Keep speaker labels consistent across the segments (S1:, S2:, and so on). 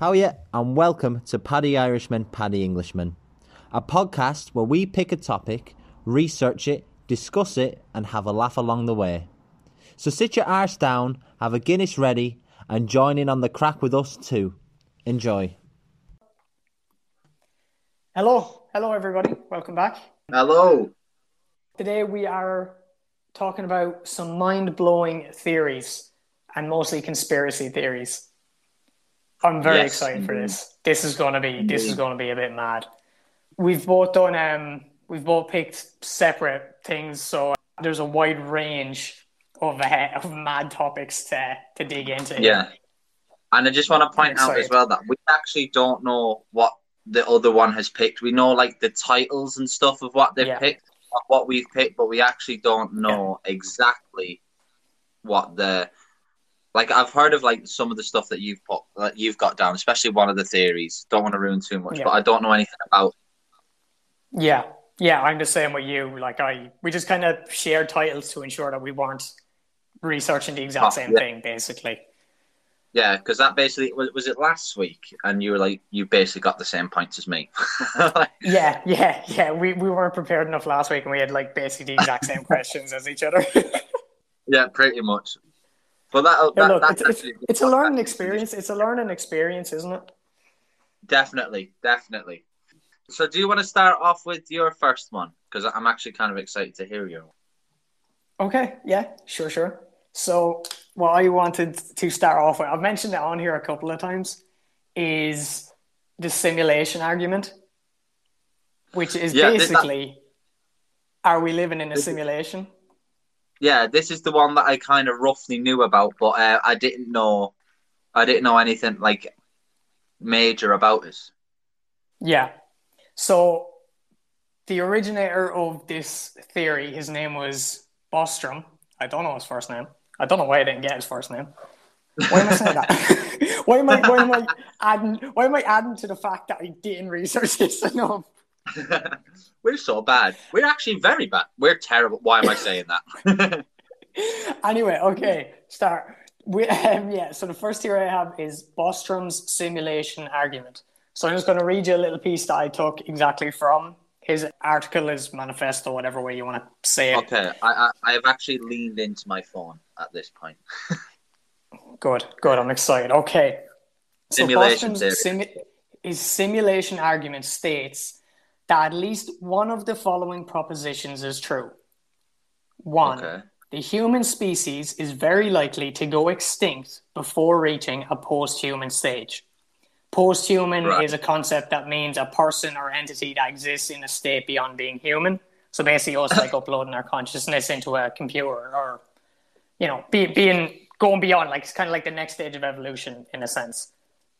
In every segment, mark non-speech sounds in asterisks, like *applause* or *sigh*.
S1: How are you? And welcome to Paddy Irishman, Paddy Englishman, a podcast where we pick a topic, research it, discuss it, and have a laugh along the way. So sit your arse down, have a Guinness ready, and join in on the crack with us too. Enjoy.
S2: Hello, hello everybody. Welcome back.
S3: Hello.
S2: Today we are talking about some mind-blowing theories and mostly conspiracy theories. I'm very
S3: Yes.
S2: excited for this. This is going to be this is going to be a bit mad. We've both done um we've both picked separate things, so there's a wide range of uh, of mad topics to to dig into.
S3: Yeah. And I just want to point out as well that we actually don't know what the other one has picked. We know like the titles and stuff of what they've
S2: Yeah.
S3: picked, what we've picked, but we actually don't know exactly what the like I've heard of like some of the stuff that you've put that you've got down, especially one of the theories. Don't want to ruin too much,
S2: Yeah.
S3: but I don't know anything about
S2: Yeah, yeah, I'm the same with you. Like I, we just kind of shared titles to ensure that we weren't researching the exact
S3: Oh,
S2: same
S3: yeah.
S2: thing, basically.
S3: yeah, because that basically was, was it last week, and you were like you basically got the same points as me. *laughs*
S2: Yeah, yeah, yeah. We we weren't prepared enough last week, and we had like basically the exact same *laughs* questions as each other. *laughs*
S3: Yeah, pretty much. But that, that
S2: look,
S3: that's
S2: it's, it's,
S3: actually-
S2: it's a learning experience. It's a learning experience, isn't it?
S3: Definitely, definitely. So, do you want to start off with your first one? Because I'm actually kind of excited to hear your.
S2: Okay, yeah, sure, sure. So, what I wanted to start off with, I've mentioned it on here a couple of times, is the simulation argument, which is
S3: Yeah,
S2: basically, are we living in a simulation?
S3: Yeah, this is the one that I kind of roughly knew about, but uh, I didn't know. I didn't know anything like major about it.
S2: Yeah. So the originator of this theory, his name was Bostrom. I don't know his first name. I don't know why I didn't get his first name. Why am I saying that? *laughs* why am I why am I adding why am I adding to the fact that I didn't research this enough? *laughs*
S3: We're so bad. We're actually very bad. We're terrible. Why am I saying that? *laughs*
S2: Anyway, okay, start. We, um, yeah, so the first theory I have is Bostrom's simulation argument. So I'm just going to read you a little piece that I took exactly from his article, his manifesto, whatever way you want to say it.
S3: okay, I, I have actually leaned into my phone at this point. *laughs*
S2: Good, good. I'm excited. Okay. So Bostrom's simi- his simulation argument states that at least one of the following propositions is true. One,
S3: Okay.
S2: the human species is very likely to go extinct before reaching a post-human stage. Post-human
S3: Right.
S2: is a concept that means a person or entity that exists in a state beyond being human. So basically, us like *laughs* uploading our consciousness into a computer, or you know, be, being going beyond, like it's kind of like the next stage of evolution in a sense.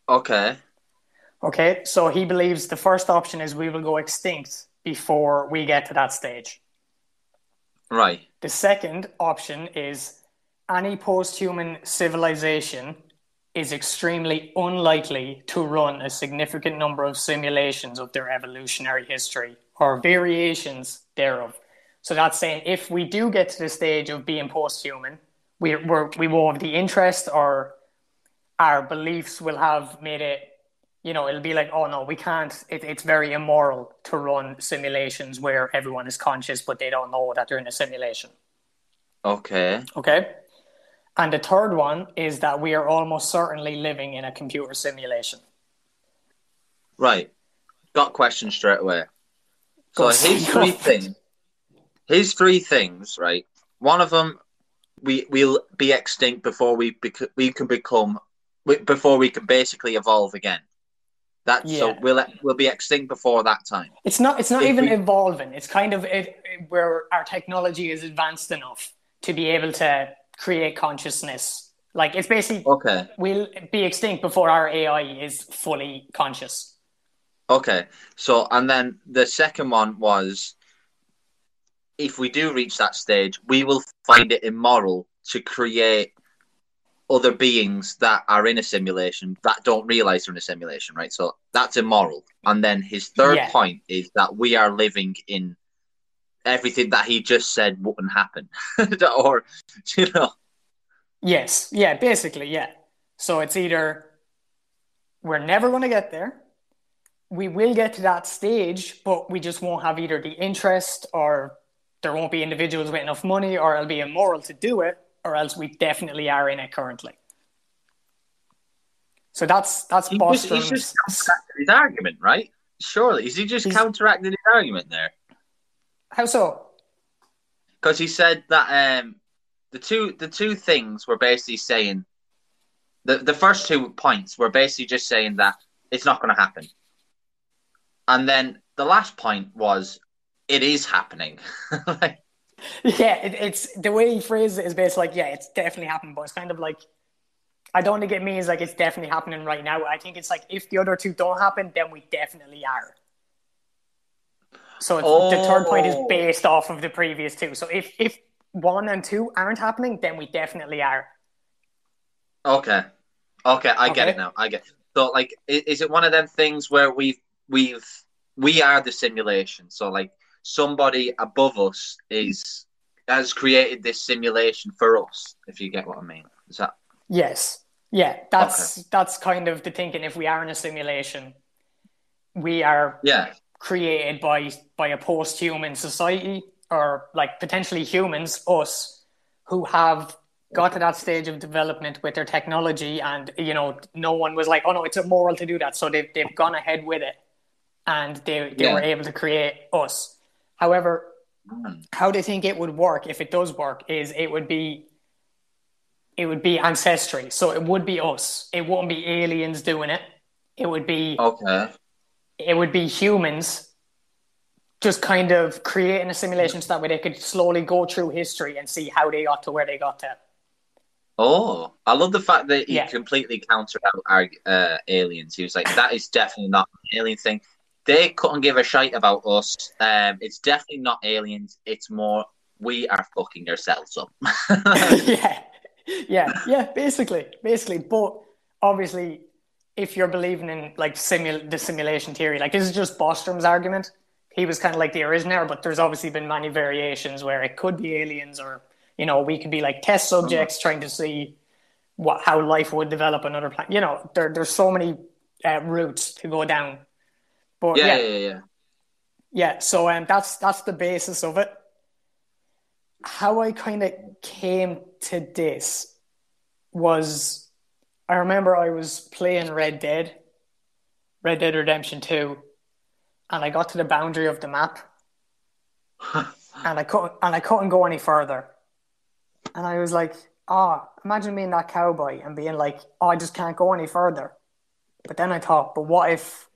S3: Okay.
S2: Okay, so he believes the first option is we will go extinct before we get to that stage.
S3: Right.
S2: The second option is any post human civilization is extremely unlikely to run a significant number of simulations of their evolutionary history or variations thereof. So that's saying if we do get to the stage of being post human, we, we will have the interest or our beliefs will have made it, you know, it'll be like, oh no, we can't, it, it's very immoral to run simulations where everyone is conscious but they don't know that they're in a simulation.
S3: Okay.
S2: Okay. And the third one is that we are almost certainly living in a computer simulation.
S3: Right. Got questions straight away. So his three things. His three things, right? One of them, we we'll be extinct before we bec- we can become we- before we can basically evolve again. That so we'll we'll be extinct before that time.
S2: It's not. It's not
S3: If
S2: even
S3: we-
S2: evolving. It's kind of it, it- where our technology is advanced enough to be able to create consciousness. Like it's basically
S3: Okay.
S2: we'll be extinct before our AI is fully conscious.
S3: Okay. So and then the second one was if we do reach that stage, we will find it immoral to create other beings that are in a simulation that don't realize they're in a simulation, right? So that's immoral. And then his third
S2: Yeah.
S3: point is that we are living in everything that he just said wouldn't happen, *laughs* or you know,
S2: Yes. Yeah. Basically, yeah. So it's either we're never going to get there. We will get to that stage, but we just won't have either the interest or there won't be individuals with enough money or it'll be immoral to do it, or else we definitely are in it currently. So that's that's
S3: He
S2: Bostrom's.
S3: just, he's just his argument, right? Surely, is he just
S2: He's-
S3: counteracted his argument there?
S2: How so?
S3: Because he said that um, the two the two things were basically saying the the first two points were basically just saying that it's not going to happen, and then the last point was it is happening. *laughs* Like,
S2: Yeah, it, it's the way he phrased it is basically like, yeah, it's definitely happening, but it's kind of like, I don't think it means like it's definitely happening right now. I think it's like if the other two don't happen, then we definitely are. So it's, the third point is
S3: Oh.
S2: based off of the previous two. So if if one and two aren't happening, then we definitely are.
S3: Okay. Okay, I get it now. I get. So, like, is it one of them things where we've we've we are the simulation? So, like, somebody above us is has created this simulation for us. If you get what I mean, is that
S2: Yes. Yeah, that's that's kind of the thinking. If we are in a simulation, we are
S3: yeah?
S2: created by by a post-human society or like potentially humans us who have got to that stage of development with their technology and you know no one was like oh no it's immoral to do that so they've, they've gone ahead with it and they, they
S3: Yeah.
S2: were able to create us however
S3: Hmm.
S2: how they think it would work if it does work is it would be it would be ancestry so it would be us it wouldn't be aliens doing it it would be
S3: Okay.
S2: it would be humans just kind of creating a simulation so that way they could slowly go through history and see how they got to where they got to.
S3: Oh, I love the fact that he
S2: Yeah.
S3: completely countered out our uh, aliens. He was like, "That is definitely not an alien thing. They couldn't give a shite about us. Um, it's definitely not aliens. It's more we are fucking ourselves up." *laughs* *laughs*
S2: yeah, yeah, yeah. Basically, basically. But obviously, if you're believing in like simul- the simulation theory, like this is just Bostrom's argument. He was kind of like the originator, but there's obviously been many variations where it could be aliens, or you know, we could be like test subjects trying to see what how life would develop on other planets. You know, there there's so many uh, routes to go down. But
S3: yeah,
S2: yeah,
S3: yeah, yeah, yeah.
S2: so um, that's that's the basis of it. How I kind of came to this was, I remember I was playing Red Dead, Red Dead Redemption Two, and I got to the boundary of the map, *laughs* and I couldn't and I couldn't go any further, and I was like, oh, imagine being that cowboy and being like, oh, I just can't go any further. But then I thought, but what if,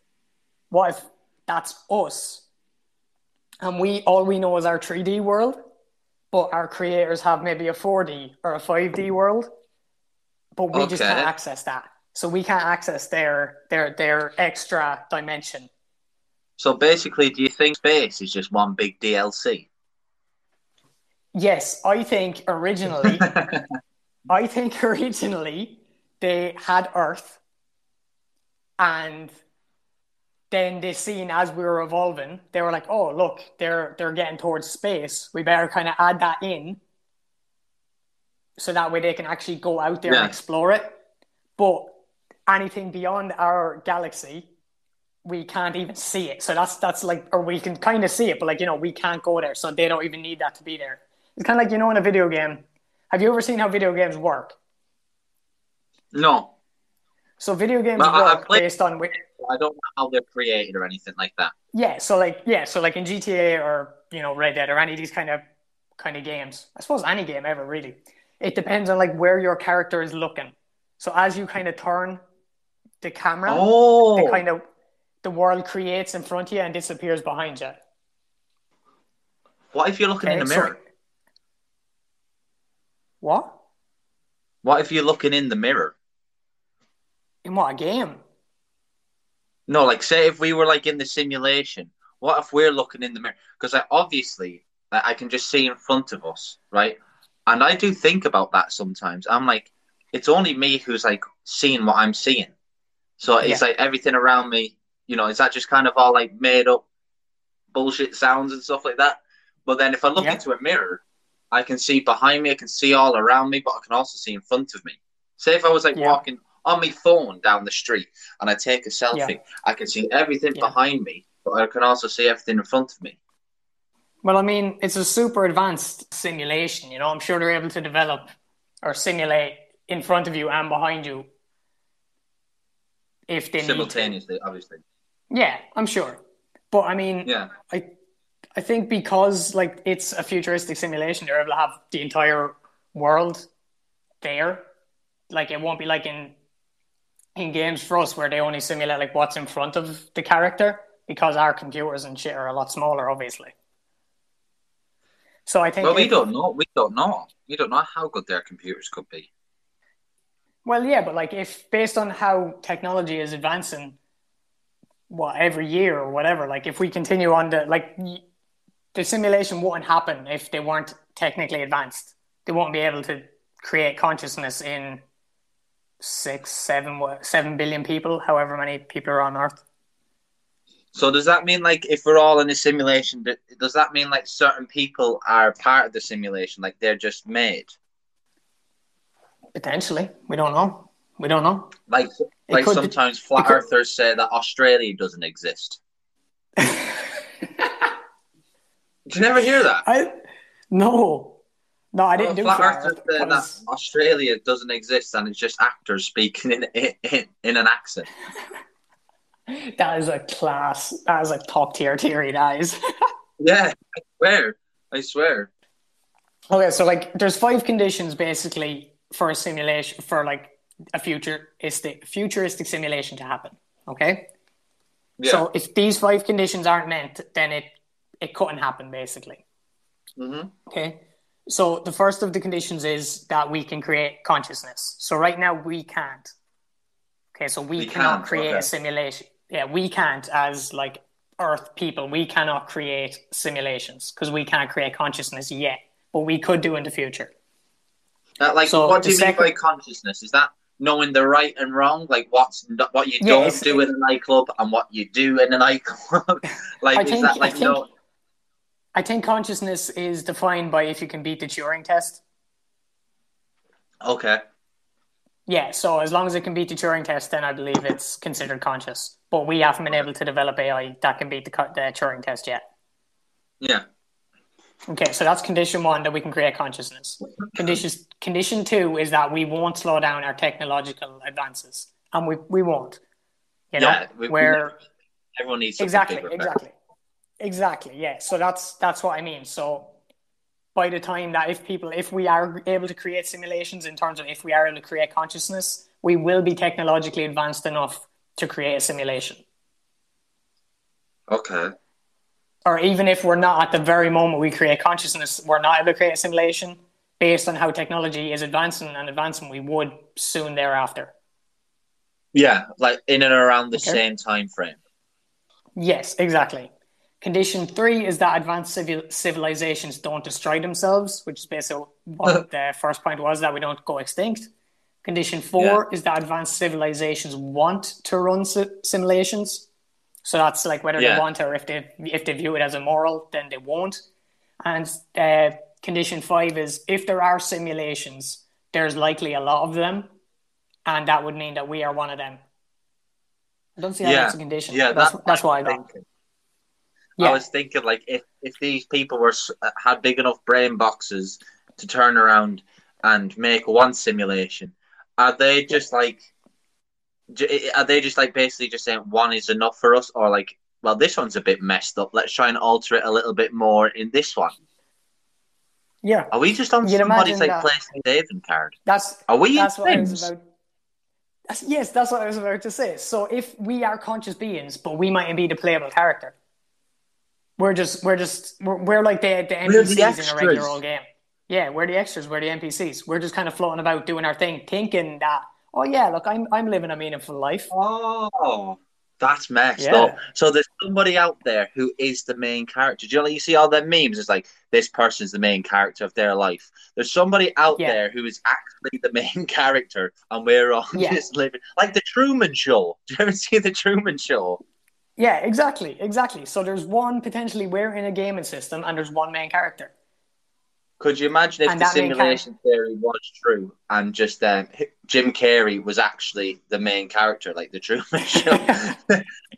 S2: what if that's us? and we all we know is our 3D world, but our creators have maybe a 4D or a 5D world, but we just can't access that. So we can't access their their their extra dimension.
S3: So basically, do you think space is just one big DLC?
S2: Yes, I think originally, *laughs* I think originally they had Earth, and then they seen as we were evolving, they were like, "Oh, look, they're they're getting towards space. We better kind of add that in, so that way they can actually go out there
S3: Yeah.
S2: and explore it." But anything beyond our galaxy, we can't even see it. So that's that's like, or we can kind of see it, but like you know, we can't go there, so they don't even need that to be there. It's kind of like you know, in a video game. Have you ever seen how video games work?
S3: no,
S2: So video games
S3: Well, I- I've
S2: work
S3: played-
S2: based on which,
S3: I don't know how they're created or anything like that.
S2: yeah. So like yeah, so like in GTA or you know Red Dead or any of these kind of kind of games. I suppose any game ever really. It depends on like where your character is looking. So as you kind of turn the camera,
S3: Oh,
S2: the kind of the world creates in front of you and disappears behind you.
S3: what if you're looking in the mirror?
S2: so- what?
S3: What if you're looking in the mirror?
S2: In what a game?
S3: No, like say if we were like in the simulation, what if we're looking in the mirror? Because I obviously like, I can just see in front of us, right? And I do think about that sometimes. I'm like, it's only me who's like seeing what I'm seeing. So it's
S2: Yeah.
S3: like everything around me, you know, is that just kind of all like made up bullshit sounds and stuff like that? But then if I look
S2: Yeah.
S3: into a mirror, I can see behind me, I can see all around me, but I can also see in front of me. Say if I was like
S2: Yeah.
S3: walking on my phone down the street and I take a selfie,
S2: Yeah.
S3: I can see everything
S2: Yeah.
S3: behind me, but I can also see everything in front of me.
S2: Well, I mean, it's a super advanced simulation. You know, I'm sure they're able to develop or simulate in front of you and behind you if they.
S3: Simultaneously, obviously.
S2: Yeah, I'm sure. But I mean,
S3: Yeah.
S2: I I think because like it's a futuristic simulation, they're able to have the entire world there. Like it won't be like in in games for us where they only simulate like what's in front of the character because our computers and shit are a lot smaller, obviously. So I think
S3: Well, we
S2: if-
S3: don't know. We don't know. We don't know how good their computers could be.
S2: Well, yeah, but like if based on how technology is advancing, what every year or whatever, like if we continue on the like the simulation wouldn't happen if they weren't technically advanced. They won't be able to create consciousness in six, seven, what, seven billion people, however many people are on Earth.
S3: So does that mean like if we're all in a simulation, does that mean like certain people are part of the simulation, like they're just made?
S2: Potentially, we don't know. We don't know.
S3: Like like
S2: could be-
S3: sometimes flat
S2: it could-
S3: earthers say that Australia doesn't exist. *laughs* Did you never hear that?
S2: I no, no, I didn't do
S3: flat
S2: Earth
S3: that Australia doesn't exist and it's just actors speaking in in, in an accent. *laughs*
S2: That is a class. That is a top tier theory. Is. *laughs*
S3: Yeah, I swear. I swear.
S2: okay, so like, there's five conditions basically for a simulation for like a futuristic futuristic simulation to happen. Okay.
S3: Yeah.
S2: So if these five conditions aren't met, then it it couldn't happen basically.
S3: hmm
S2: Okay. So the first of the conditions is that we can create consciousness. So right now we can't. Okay, so we,
S3: We
S2: cannot create
S3: okay.
S2: a simulation. Yeah, we can't as like Earth people. We cannot create simulations because we can't create consciousness yet. But we could do in the future.
S3: That, like,
S2: So
S3: what do you mean by consciousness? Is that knowing the right and wrong, like what's what you
S2: Yeah,
S3: don't do in a nightclub and what you do in a nightclub? *laughs* like,
S2: I
S3: is
S2: think-
S3: that like
S2: think-
S3: no?
S2: I think consciousness is defined by if you can beat the Turing test.
S3: Okay,
S2: Yeah, so as long as it can beat the Turing test, then I believe it's considered conscious. But we haven't been able to develop AI that can beat the, the Turing test yet.
S3: yeah,
S2: Okay, so that's condition one that we can create consciousness. Condition condition two is that we won't slow down our technological advances, and we we won't. You know,
S3: yeah. we-
S2: where
S3: everyone needs
S2: exactly,
S3: bigger,
S2: exactly, exactly. Yeah. So that's that's what I mean. So by the time that if people, if we are able to create simulations in terms of if we are able to create consciousness, we will be technologically advanced enough to create a simulation.
S3: Okay,
S2: or even if we're not at the very moment we create consciousness, we're not able to create a simulation based on how technology is advancing and advancing, we would soon thereafter.
S3: yeah, like in and around the
S2: Okay.
S3: same time frame.
S2: Yes, exactly. Condition three is that advanced civil- civilizations don't destroy themselves, which is basically what *laughs* the first point was that we don't go extinct. Condition four is that advanced civilizations want to run si- simulations. So that's like whether
S3: Yeah.
S2: they want or if they if they view it as immoral, then they won't. And uh, condition five is if there are simulations, there's likely a lot of them, and that would mean that we are one of them. I don't see how
S3: Yeah.
S2: that's a condition.
S3: Yeah,
S2: that's
S3: that-
S2: that's what I got.
S3: thinking.
S2: Yeah.
S3: I was thinking like if if these people were uh, had big enough brain boxes to turn around and make one simulation, are they just like are they just like basically just saying one is enough for us, or like well this one's a bit messed up, let's try and alter it a little bit more in this one?
S2: Yeah,
S3: Are we just on
S2: You'd
S3: somebody's like
S2: that-
S3: David card?
S2: that's
S3: Are we
S2: that's what I was about. That's, yes, that's what I was about to say. So if we are conscious beings, but we mightn't be the playable character, we're just we're just we're, we're like the the
S3: We're the
S2: NPCs in a regular old game. Yeah, we're the extras. We're the NPCs. We're just kind of floating about doing our thing, thinking that oh yeah, look, I'm I'm living a meaningful life.
S3: Oh, that's messed
S2: Yeah.
S3: up. So there's somebody out there who is the main character. Do you know? You see all the memes. It's like this person's the main character of their life. There's somebody out
S2: Yeah.
S3: there who is actually the main *laughs* character, and we're all
S2: Yeah.
S3: just living like the Truman Show. Do you ever see the Truman Show?
S2: Yeah, exactly, exactly. So there's one potentially we're in a gaming system, and there's one main character.
S3: Could you imagine if
S2: And
S3: the simulation theory was true and just um, Jim Carrey was actually the main character, like the Truman *laughs* *laughs* Show?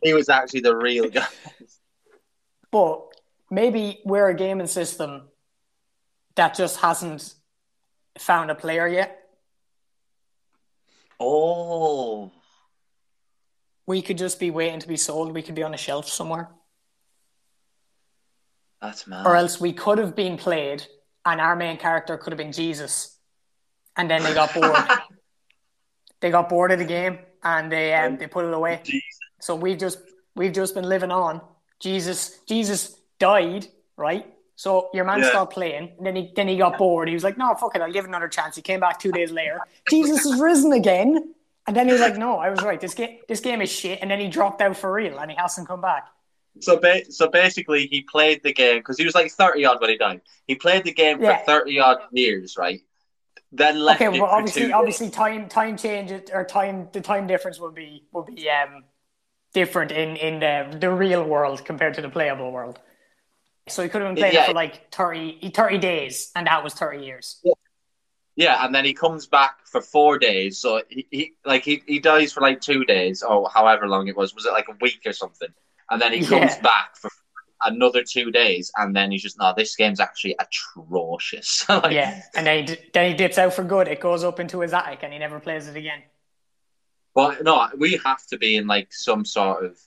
S3: he was actually the real guy.
S2: But maybe we're a gaming system that just hasn't found a player yet.
S3: Oh,
S2: We could just be waiting to be sold. We could be on a shelf somewhere.
S3: that's mad.
S2: Or else we could have been played and our main character could have been Jesus. And then they got bored. *laughs* they got bored of the game and they um, they put it away. So we've just we've just been living on. Jesus Jesus died, right? So your man
S3: Yeah.
S2: stopped playing, and then he then he got bored. He was like, "No, fuck it, I'll give it another chance." He came back two days later. Jesus is risen again, and then he was like, "No, I was right. This game this game is shit." And then he dropped out for real, and he hasn't come back.
S3: So, ba- so basically, he played the game because he was like thirty odd when he died. He played the game
S2: Yeah.
S3: for thirty odd years, right? Then left
S2: Okay, well, obviously, obviously, time time change it- or time the time difference will be will be um different in in the the real world compared to the playable world. So he could have been playing
S3: Yeah.
S2: it for like 30, 30 days, and that was thirty years.
S3: Yeah, and then he comes back for four days. So he, he like he, he dies for like two days or however long it was. Was it like a week or something? And then he comes
S2: Yeah.
S3: back for another two days, and then he's just no, this game's actually atrocious. *laughs* like,
S2: Yeah, and then he, then he dips out for good. It goes up into his attic, and he never plays it again.
S3: But no, we have to be in like some sort of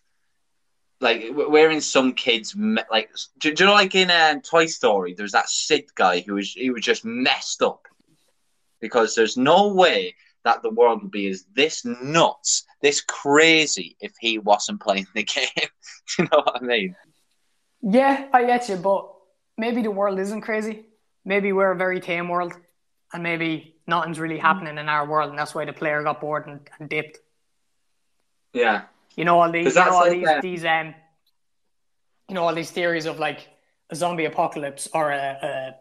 S3: like we're in some kids like do, do you know like in um, Toy Story there's that Sid guy who was he was just messed up because there's no way that the world would be as this nuts this crazy if he wasn't playing the *laughs* game. Do *laughs* you know what I mean?
S2: Yeah, I get you, but maybe the world isn't crazy. Maybe we're a very tame world, and maybe nothing's really happening in our world, and that's why the player got bored and, and dipped.
S3: Yeah.
S2: You know all these,
S3: 'Cause
S2: you know all
S3: like
S2: these, these, um, you know all these theories of like a zombie apocalypse or a, a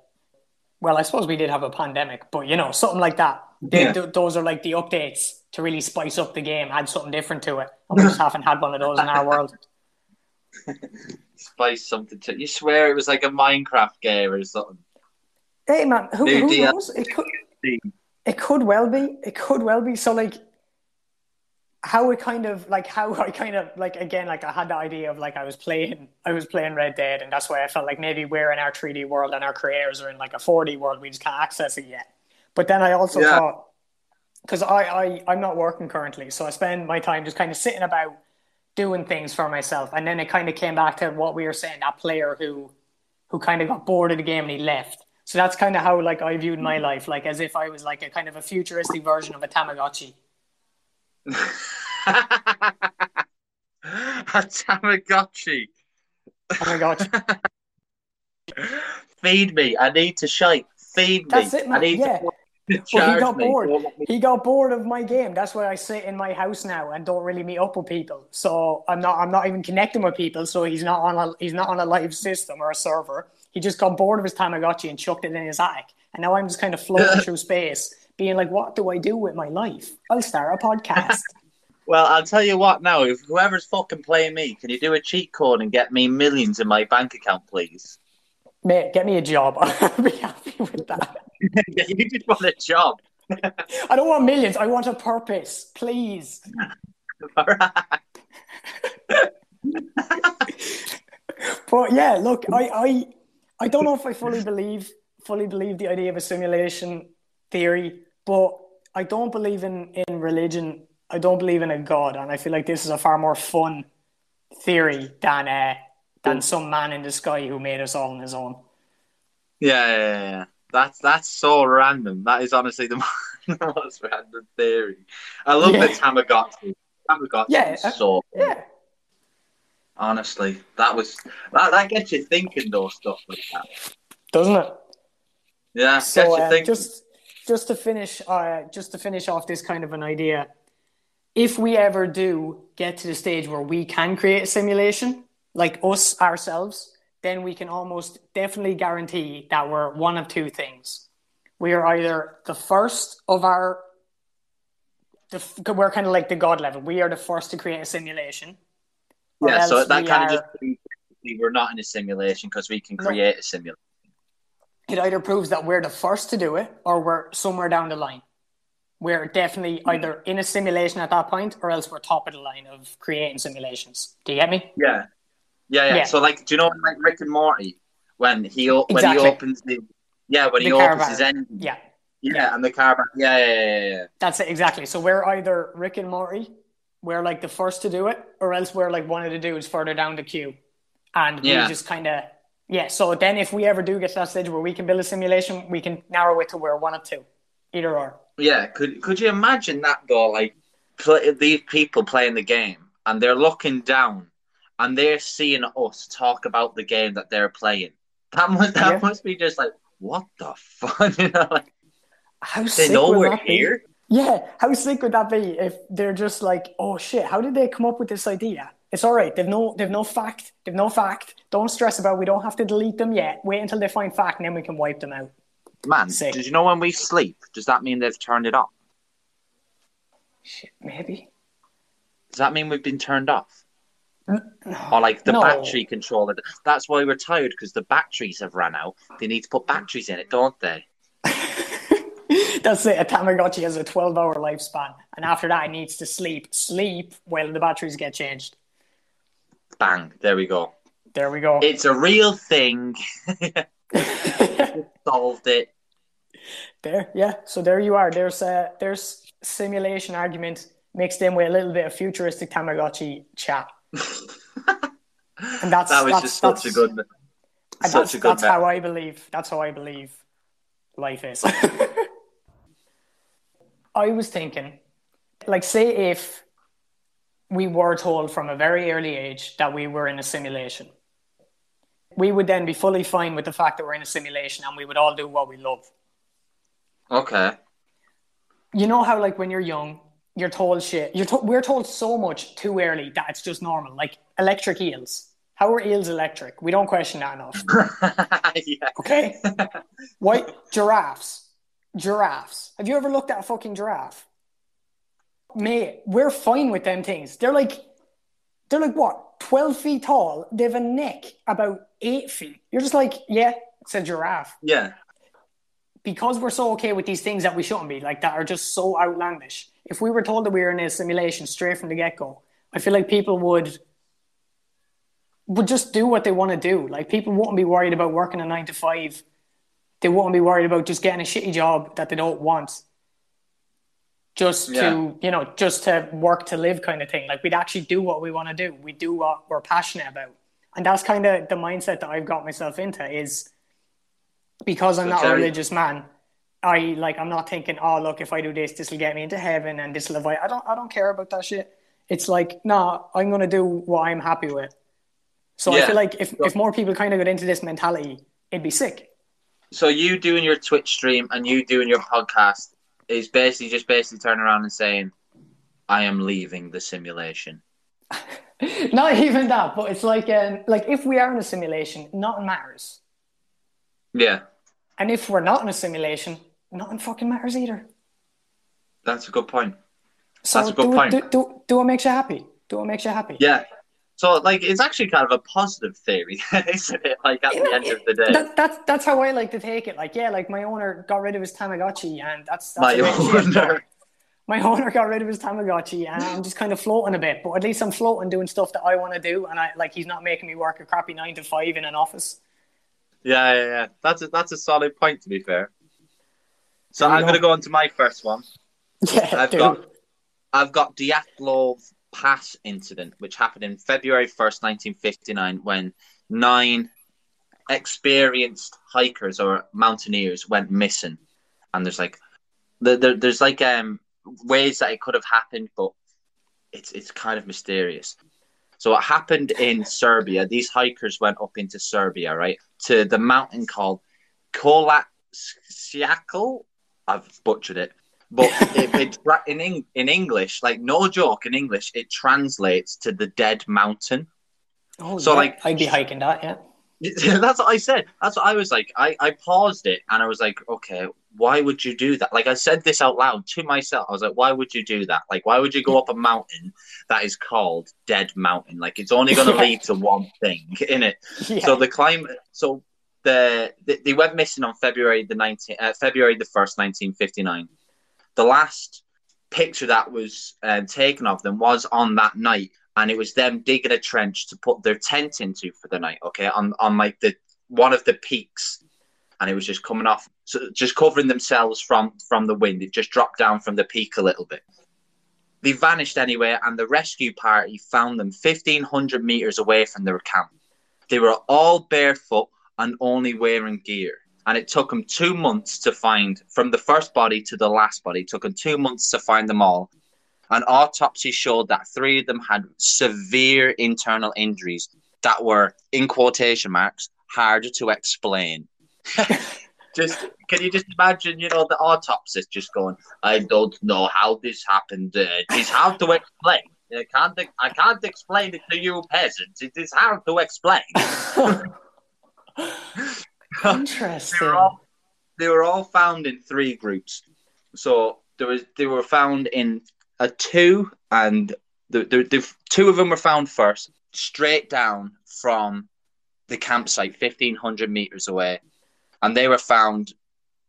S2: well, I suppose we did have a pandemic, but you know something like that. They,
S3: Yeah.
S2: th- those are like the updates to really spice up the game, add something different to it. *laughs* And we just haven't had one of those in our world.
S3: Spice something to you swear it was like a Minecraft game or something.
S2: Hey man, who, who knows? It could, it could well be. It could well be. So like, how it kind of like how I kind of like again like I had the idea of like I was playing I was playing Red Dead and that's why I felt like maybe we're in our 3D world and our creators are in like a 4D world. We just can't access it yet. But then I also
S3: Yeah.
S2: thought because I, I I'm not working currently, so I spend my time just kind of sitting about doing things for myself. And then it kind of came back to what we were saying that player who who kind of got bored of the game and he left. So that's kind of how like I viewed my mm. life, like as if I was like a kind of a futuristic version of a Tamagotchi. *laughs*
S3: a Tamagotchi.
S2: Tamagotchi. *laughs*
S3: Feed me. I need to shite. Feed me.
S2: That's it, man.
S3: I need
S2: Yeah.
S3: to
S2: Well, he got
S3: me.
S2: bored.
S3: Me-
S2: He got bored of my game. That's why I sit in my house now and don't really meet up with people. So I'm not I'm not even connecting with people. So he's not on a he's not on a live system or a server. He just got bored of his Tamagotchi and chucked it in his attic. And now I'm just kind of floating *laughs* through space, being like, what do I do with my life? I'll start a podcast. *laughs*
S3: Well, I'll tell you what now. If whoever's fucking playing me, can you do a cheat code and get me millions in my bank account, please?
S2: Mate, get me a job. *laughs* I'll be happy with that. *laughs*
S3: you just want a job.
S2: I don't want millions. I want a purpose, please. But yeah, look, I, I I don't know if I fully believe fully believe the idea of a simulation theory, but I don't believe in, in religion. I don't believe in a god, and I feel like this is a far more fun theory than uh, than some man in the sky who made us all on his own.
S3: Yeah, yeah, yeah. That's that's so random. That is honestly the *laughs* most, random theory. I love
S2: Yeah.
S3: the Tamagotchi. Tamagotchi
S2: Yeah,
S3: is
S2: uh,
S3: so
S2: Yeah,
S3: honestly. That was that, that gets you thinking though stuff like that.
S2: doesn't it?
S3: Yeah,
S2: So
S3: gets you
S2: uh,
S3: thinking.
S2: just just to finish, uh, just to finish off this kind of an idea, if we ever do get to the stage where we can create a simulation, like us ourselves, then we can almost definitely guarantee that we're one of two things. We are either the first of our, the, we're kind of like the god level. We are the first to create a simulation.
S3: yeah, so that kind of just we're not in a simulation because we can
S2: No.
S3: create a simulation.
S2: It either proves that we're the first to do it or we're somewhere down the line. We're definitely either in a simulation at that point or else we're top of the line of creating simulations. Do you get me?
S3: Yeah. Yeah, yeah.
S2: Yeah.
S3: So like, do you know like Rick and Morty when he when
S2: Exactly.
S3: he opens the yeah when he opens his engine
S2: Yeah,
S3: yeah,
S2: Yeah.
S3: and the caravan yeah yeah yeah yeah, yeah.
S2: that's it exactly. So we're either Rick and Morty, we're like the first to do it, or else we're like one of the dudes further down the queue, and we just kind of yeah. So then, if we ever do get to that stage where we can build a simulation, we can narrow it to where one of two, either or.
S3: Yeah, could could you imagine that though? Like play, these people playing the game and they're looking down and they're seeing us talk about the game that they're playing. That must that
S2: Yeah.
S3: must be just like what the *laughs* fuck? you know, like
S2: How
S3: they
S2: sick
S3: know we're
S2: that be? Yeah, how sick would that be if they're just like, oh shit, how did they come up with this idea? It's all right. They've no, they've no fact. They've no fact. Don't stress about. it. We don't have to delete them yet. Wait until they find fact, and then we can wipe them out.
S3: Man,
S2: Sick.
S3: did you know when we sleep? Does that mean they've turned it off?
S2: Shit, maybe.
S3: Does that mean we've been turned off? No. Or like the
S2: No.
S3: battery controller? That's why we're tired because the batteries have run out. They need to put batteries in it, don't they? *laughs*
S2: That's it. A Tamagotchi has a 12 hour lifespan. And after that, it needs to sleep. Sleep while the batteries get changed.
S3: Bang! There we go.
S2: There we go.
S3: It's a real thing. *laughs* *laughs* Solved it.
S2: there, yeah. So there you are. There's a there's simulation argument mixed in with a little bit of futuristic Tamagotchi chat. *laughs* And that's
S3: that was
S2: that's,
S3: just such a good, such
S2: that's,
S3: a good.
S2: that's how I believe. That's how I believe life is. I was thinking, like, say if we were told from a very early age that we were in a simulation, we would then be fully fine with the fact that we're in a simulation and we would all do what we love.
S3: okay.
S2: You know how, like, when you're young, you're told shit. You're to- we're told so much too early that it's just normal. Like electric eels. How are eels electric? We don't question that enough. *laughs*
S3: yeah.
S2: Okay. *laughs* White giraffes. Giraffes. Have you ever looked at a fucking giraffe? Mate, we're fine with them things. They're like, they're like what? Twelve feet tall. They have a neck about eight feet. You're just like, yeah, it's a giraffe.
S3: Yeah.
S2: Because we're so okay with these things that we shouldn't be, like that are just so outlandish. If we were told that we were in a simulation straight from the get go, I feel like people would would just do what they want to do. Like people wouldn't be worried about working a nine to five. They wouldn't be worried about just getting a shitty job that they don't want. Just
S3: Yeah.
S2: to, you know, just to work to live kind of thing. Like we'd actually do what we want to do. We do what we're passionate about. And that's kind of the mindset that I've got myself into is because I'm not a religious man. I like I'm not thinking, oh look, if I do this, this will get me into heaven and this will avoid I don't I don't care about that shit. It's like, no, I'm gonna do what I'm happy with. So I feel like if, if more people kind of got into this mentality, it'd be sick.
S3: So you doing your Twitch stream and you doing your podcast is basically just basically turning around and saying, "I am leaving the simulation." *laughs*
S2: Not even that, but it's like um, like if we are in a simulation, nothing matters.
S3: Yeah,
S2: And if we're not in a simulation, nothing fucking matters either.
S3: that's a good point.
S2: So
S3: That's a good
S2: do,
S3: point.
S2: do do do what makes you happy. Do what makes you happy.
S3: Yeah. So like, it's actually kind of a positive theory, *laughs* isn't it? Like at the end of the day,
S2: That, that's that's how I like to take it. Like, yeah, like my owner got rid of his Tamagotchi, and that's, that's
S3: my
S2: a great shit.
S3: owner. *laughs*
S2: My owner got rid of his Tamagotchi, and I'm just kind of floating a bit. But at least I'm floating, doing stuff that I want to do, and I like he's not making me work a crappy nine to five in an office.
S3: Yeah, yeah, yeah. That's a, that's a solid point. To be fair. So I'm
S2: go.
S3: going to go on to my first one. *laughs*
S2: Yeah,
S3: I've
S2: dude.
S3: got I've got Dyatlov Pass incident, which happened in February first, nineteen fifty nine, when nine experienced hikers or mountaineers went missing, and there's like there, there, there's like um ways that it could have happened, but it's it's kind of mysterious. So it happened in Siberia. These hikers went up into Siberia, right, to the mountain called Kolatsiakal. I've butchered it, but it, it, in in English, like no joke, in English, it translates to the dead mountain.
S2: Oh,
S3: so,
S2: yeah,
S3: like-
S2: I'd be hiking that. Yeah. *laughs*
S3: That's what I said. That's what I was like. I, I paused it and I was like, okay, why would you do that? Like I said this out loud to myself. I was like, why would you do that? Like, why would you go up a mountain that is called Dead Mountain? Like it's only going *laughs* to lead to one thing *laughs* in it.
S2: yeah.
S3: So the climate, so the, the they went missing on February the nineteenth, uh, February the first, nineteen fifty nine. The last picture that was uh, taken of them was on that night, and it was them digging a trench to put their tent into for the night. Okay, on on like the one of the peaks, and it was just coming off, so just covering themselves from from the wind. It just dropped down from the peak a little bit. They vanished anyway, and the rescue party found them 1,500 meters away from their camp. They were all barefoot and only wearing gear. And it took them two months to find, from the first body to the last body, it took them two months to find them all. An autopsy showed that three of them had severe internal injuries that were, in quotation marks, harder to explain. *laughs* just can you just imagine, you know, the autopsist just going, "I don't know how this happened. Uh, it's hard to explain. I can't. I can't explain it to you peasants. It is hard to explain." *laughs* *laughs*
S2: Interesting. *laughs*
S3: they, were all, they were all found in three groups. So there was they were found in a two, and the, the, the two of them were found first, straight down from the campsite, fifteen hundred meters away, and they were found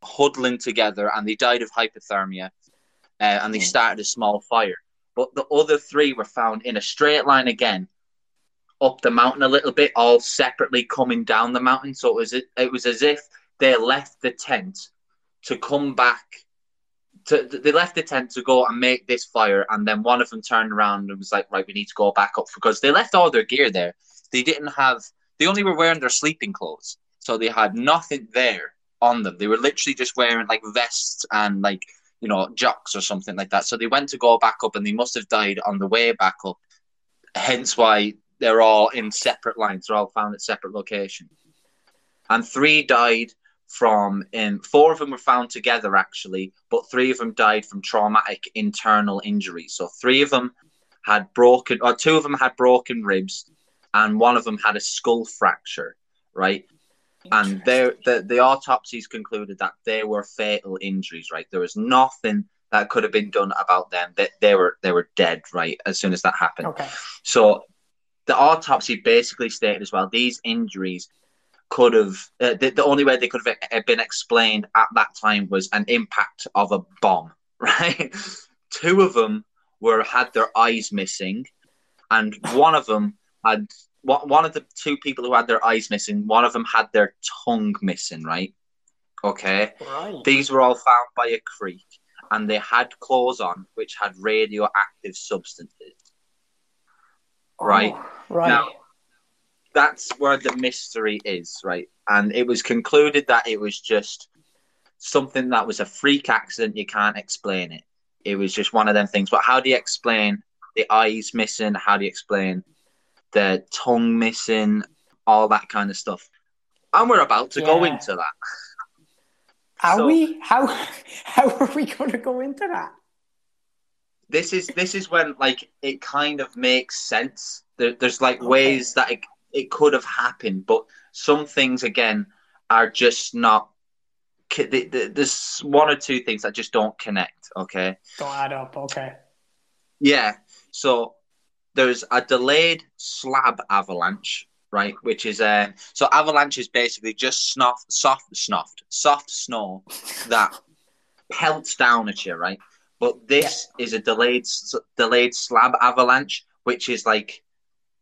S3: huddling together, and they died of hypothermia, uh, and they started a small fire. But the other three were found in a straight line again, up the mountain a little bit, all separately coming down the mountain. So it was it was as if they left the tent to come back. To, they left the tent to go and make this fire, and then one of them turned around and was like, "Right, we need to go back up because they left all their gear there. They didn't have. They only were wearing their sleeping clothes, so they had nothing there on them. They were literally just wearing like vests and like you know jocks or something like that. So they went to go back up, and they must have died on the way back up. Hence why they're all in separate lines. They're all found at separate locations. And three died from, in four of them were found together actually, but three of them died from traumatic internal injuries. So three of them had broken, or two of them had broken ribs, and one of them had a skull fracture, right? And the, the autopsies concluded that they were fatal injuries, right? There was nothing that could have been done about them. That they, they were they were dead, right? As soon as that happened.
S2: Okay.
S3: So the autopsy basically stated as well these injuries could have uh, the, the only way they could have been explained at that time was an impact of a bomb *laughs* right? Two of them were had their eyes missing and one of them had one of the two people who had their eyes missing one of them had their tongue missing right? Okay?
S2: Right.
S3: these were all found by a creek and they had clothes on which had radioactive substances right
S2: Oh, right.
S3: Now- that's where the mystery is, right? And it was concluded that it was just something that was a freak accident. You can't explain it. It was just one of them things. But how do you explain the eyes missing? How do you explain the tongue missing? All that kind of stuff. And we're about to go into that.
S2: Are
S3: So-
S2: we? How *laughs* how are we going to go into that?
S3: This is this is when like it kind of makes sense. There, there's like
S2: Okay.
S3: ways that it, it could have happened, but some things again are just not. c- th- th- There's one or two things that just don't connect. Okay.
S2: Don't add up. Okay.
S3: Yeah. So there's a delayed slab avalanche, right? Which is uh, so avalanche is basically just snuff, soft, snuffed, soft snow that pelts down at you, right? But this is a delayed delayed slab avalanche, which is like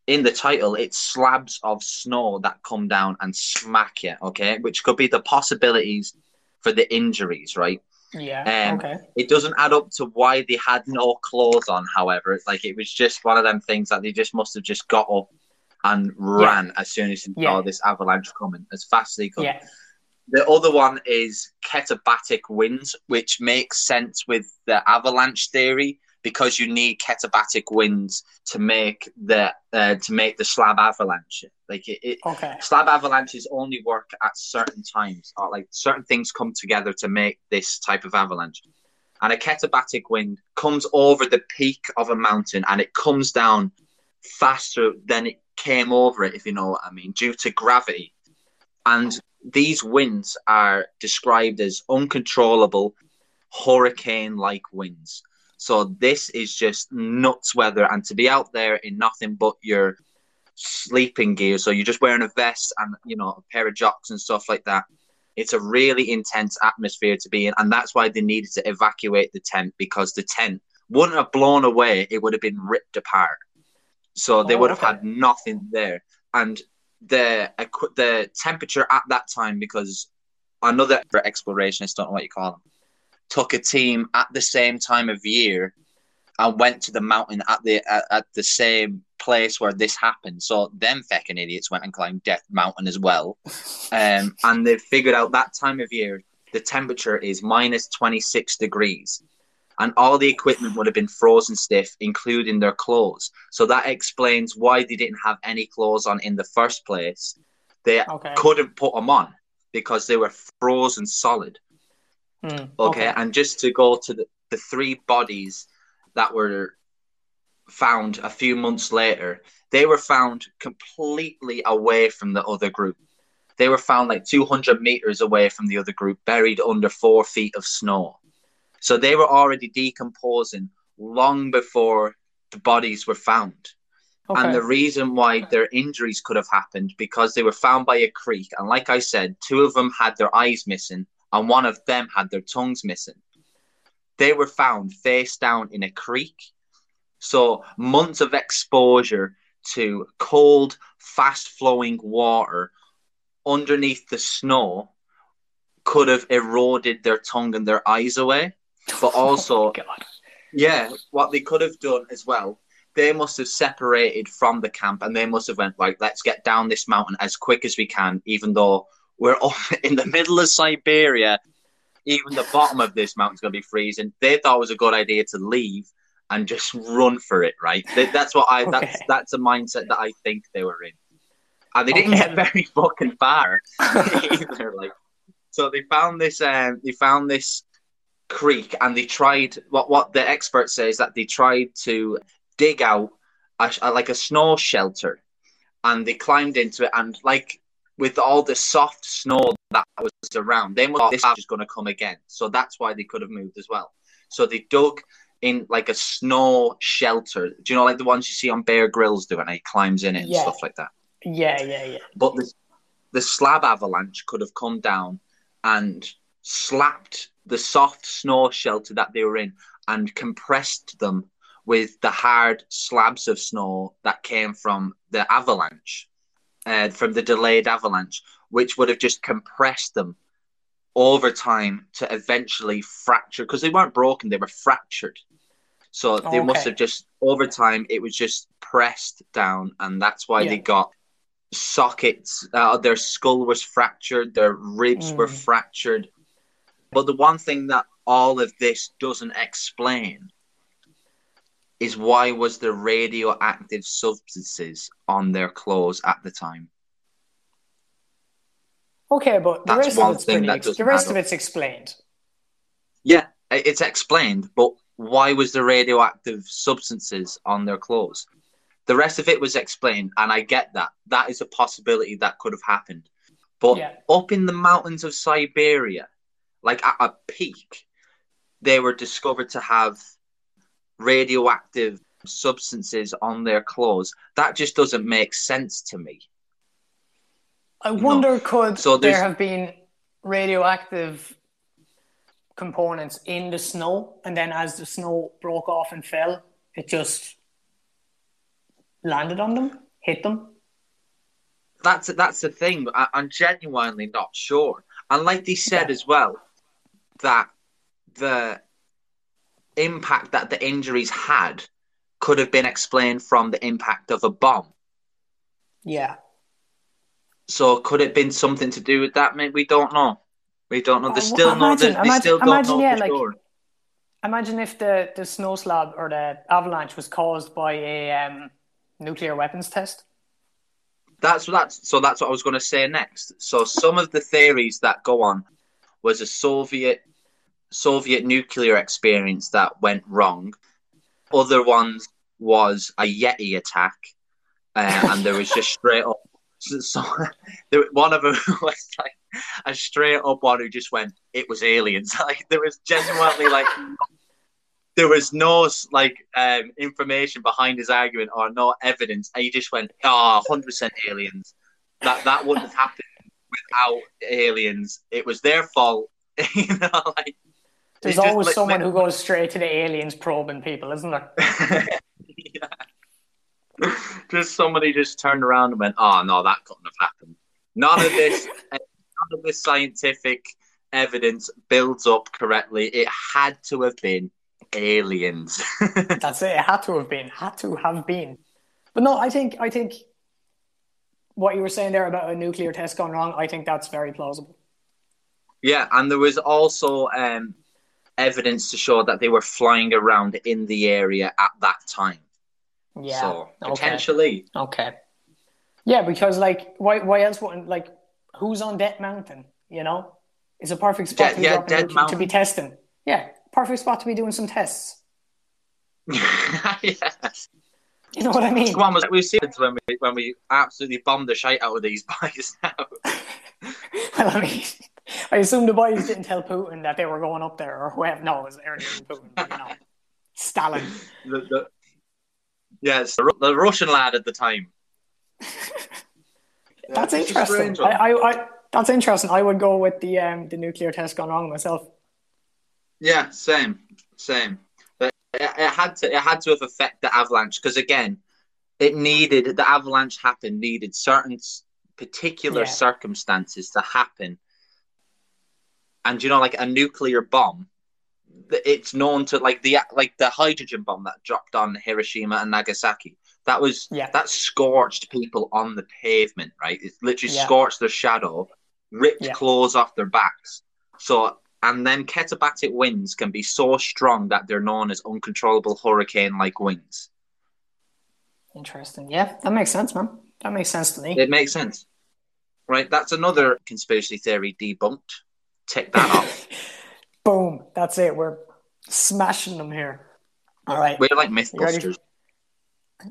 S3: in the title, it's slabs of snow that come down and smack you, okay? Which could be the possibilities for the injuries, right?
S2: Yeah.
S3: Um,
S2: okay.
S3: It doesn't add up to why they had no clothes on, however. It's like it was just one of them things that they just must have just got up and ran as soon as they
S2: Yeah.
S3: saw this avalanche coming, as fast as they could.
S2: Yeah.
S3: The other one is katabatic winds, which makes sense with the avalanche theory because you need katabatic winds to make the uh, to make the slab avalanche. Like it, it,
S2: Okay.
S3: slab avalanches only work at certain times, or like certain things come together to make this type of avalanche. And a katabatic wind comes over the peak of a mountain and it comes down faster than it came over it, if you know what I mean, due to gravity. And these winds are described as uncontrollable hurricane like winds. So this is just nuts weather, and to be out there in nothing but your sleeping gear. So you're just wearing a vest and you know a pair of jocks and stuff like that. It's a really intense atmosphere to be in, and that's why they needed to evacuate the tent because the tent wouldn't have blown away; it would have been ripped apart. So they
S2: Oh,
S3: would have oh,
S2: okay.
S3: had nothing there, and the the temperature at that time because another explorationist, don't know what you call them, took a team at the same time of year and went to the mountain at the at, at the same place where this happened. So them feckin' idiots went and climbed Death Mountain as well, um, and they figured out that time of year the temperature is minus twenty six degrees. And all the equipment would have been frozen stiff, including their clothes. So that explains why they didn't have any clothes on in the first place. They
S2: Okay.
S3: couldn't put them on because they were frozen solid.
S2: Hmm,
S3: Okay, and just to go to the, the three bodies that were found a few months later, they were found completely away from the other group. They were found like 200 meters away from the other group, buried under four feet of snow. So they were already decomposing long before the bodies were found.
S2: Okay.
S3: And the reason why their injuries could have happened because they were found by a creek. And like I said, two of them had their eyes missing, and one of them had their tongues missing. They were found face down in a creek. So months of exposure to cold, fast flowing water underneath the snow could have eroded their tongue and their eyes away. *laughs* But also,
S2: Oh
S3: yeah, what they could have done as well, they must have separated from the camp and they must have went, like, let's get down this mountain as quick as we can, even though we're *laughs* in the middle of Siberia. Even the bottom of this mountain's going to be freezing. They thought it was a good idea to leave and just run for it, right? That's what I, that's,
S2: Okay.
S3: that's a mindset that I think they were in. And they didn't
S2: Okay.
S3: get *laughs* very fucking far either. Like, so they found this, um, they found this creek and they tried what what the expert says that they tried to dig out a, a- like a snow shelter and they climbed into it and like with all the soft snow that was around they thought this was going to come again so that's why they could have moved as well so they dug in like a snow shelter do you know like the ones you see on Bear Grylls doing he climbs in it and
S2: Yeah.
S3: stuff like that
S2: Yeah, yeah, yeah.
S3: but the, the slab avalanche could have come down and slapped the soft snow shelter that they were in and compressed them with the hard slabs of snow that came from the avalanche, uh, from the delayed avalanche, which would have just compressed them over time to eventually fracture because they weren't broken, they were fractured. So they must have just over time it was just pressed down, and that's why they got sockets. Uh, their skull was fractured, their ribs were
S2: Mm.
S3: fractured. But the one thing that all of this doesn't explain is why was there radioactive substances on their clothes at the time?
S2: Okay, but the
S3: That's
S2: rest of it's
S3: thing
S2: pretty. Ex- the rest of it's explained.
S3: Yeah, it's explained, but why was the radioactive substances on their clothes? The rest of it was explained, and I get that. That is a possibility that could have happened. But
S2: Yeah.
S3: up in the mountains of Siberia, like at a peak, they were discovered to have radioactive substances on their clothes. That just doesn't make sense to me.
S2: I wonder could
S3: so
S2: there have been radioactive components in the snow, and then as the snow broke off and fell, it just landed on them, hit them.
S3: That's that's the thing. I, I'm genuinely not sure. And like they said
S2: Yeah.
S3: as well, that the impact that the injuries had could have been explained from the impact of a bomb.
S2: Yeah.
S3: So could it have been something to do with that? Mate, we don't know. We don't know. They
S2: Uh,
S3: still know.
S2: imagine-
S3: They, they
S2: imagine-
S3: still don't
S2: imagine,
S3: know
S2: yeah, like-
S3: sure.
S2: Imagine if the, the snow slab or the avalanche was caused by a um, nuclear weapons test.
S3: That's that's so that's what I was going to say next. So some of the theories that go on was a Soviet Soviet nuclear experience that went wrong. Other ones was a Yeti attack, uh, and there was just straight up. *laughs* So, so there, one of them *laughs* was like a straight up one who just went, "It was aliens." *laughs* Like there was genuinely like there was no like um, information behind his argument or no evidence. And he just went, "Oh, 100 percent aliens." That that wouldn't have happened without aliens. It was their fault. *laughs* you know, like
S2: there's always
S3: like,
S2: someone
S3: like-
S2: who goes straight to the aliens probing people, isn't there? *laughs*
S3: Yeah. Just somebody just turned around and went, "Oh no, that couldn't have happened." None of this, *laughs* eh, none of this scientific evidence builds up correctly. It had to have been aliens.
S2: That's it. It had to have been. Had to have been. But no, I think I think what you were saying there about a nuclear test gone wrong, I think that's very plausible.
S3: yeah, and there was also um, evidence to show that they were flying around in the area at that time.
S2: Yeah.
S3: so potentially,
S2: Okay. Yeah, because like, why? Why else wouldn't like? Who's on Death Mountain? You know, it's a perfect spot
S3: Yeah,
S2: to be
S3: yeah,
S2: dropping
S3: Death
S2: to
S3: Mountain.
S2: be testing. Yeah, perfect spot to be doing some tests. *laughs*
S3: yeah.
S2: You know what I mean?
S3: We've seen it when we when we absolutely bombed the shite out of these *laughs* boys now. *laughs*
S2: Well, I mean, I assume the boys didn't tell Putin that they were going up there, or whoever. No, it was earlier than Putin. You know, Stalin. *laughs*
S3: the, the, yes, the, the Russian lad at the time.
S2: That's
S3: Yeah,
S2: interesting. I. I, I, that's interesting. I would go with the um, the nuclear test gone wrong myself.
S3: Yeah, same, same. It, it had to it had to have affected the avalanche because again, it needed the avalanche happened needed certain particular
S2: Yeah.
S3: circumstances to happen. And you know, like a nuclear bomb, it's known to like the like the hydrogen bomb that dropped on Hiroshima and Nagasaki. That was
S2: Yeah.
S3: that scorched people on the pavement, right? It literally
S2: Yeah.
S3: scorched their shadow, ripped clothes off their backs. So and then katabatic winds can be so strong that they're known as uncontrollable hurricane-like winds.
S2: Interesting. Yeah, that makes sense, man. That makes sense to me.
S3: It makes sense, right? That's another conspiracy theory debunked. Tick that off. *laughs*
S2: Boom. That's it. We're smashing them here. All right.
S3: We're like MythBusters.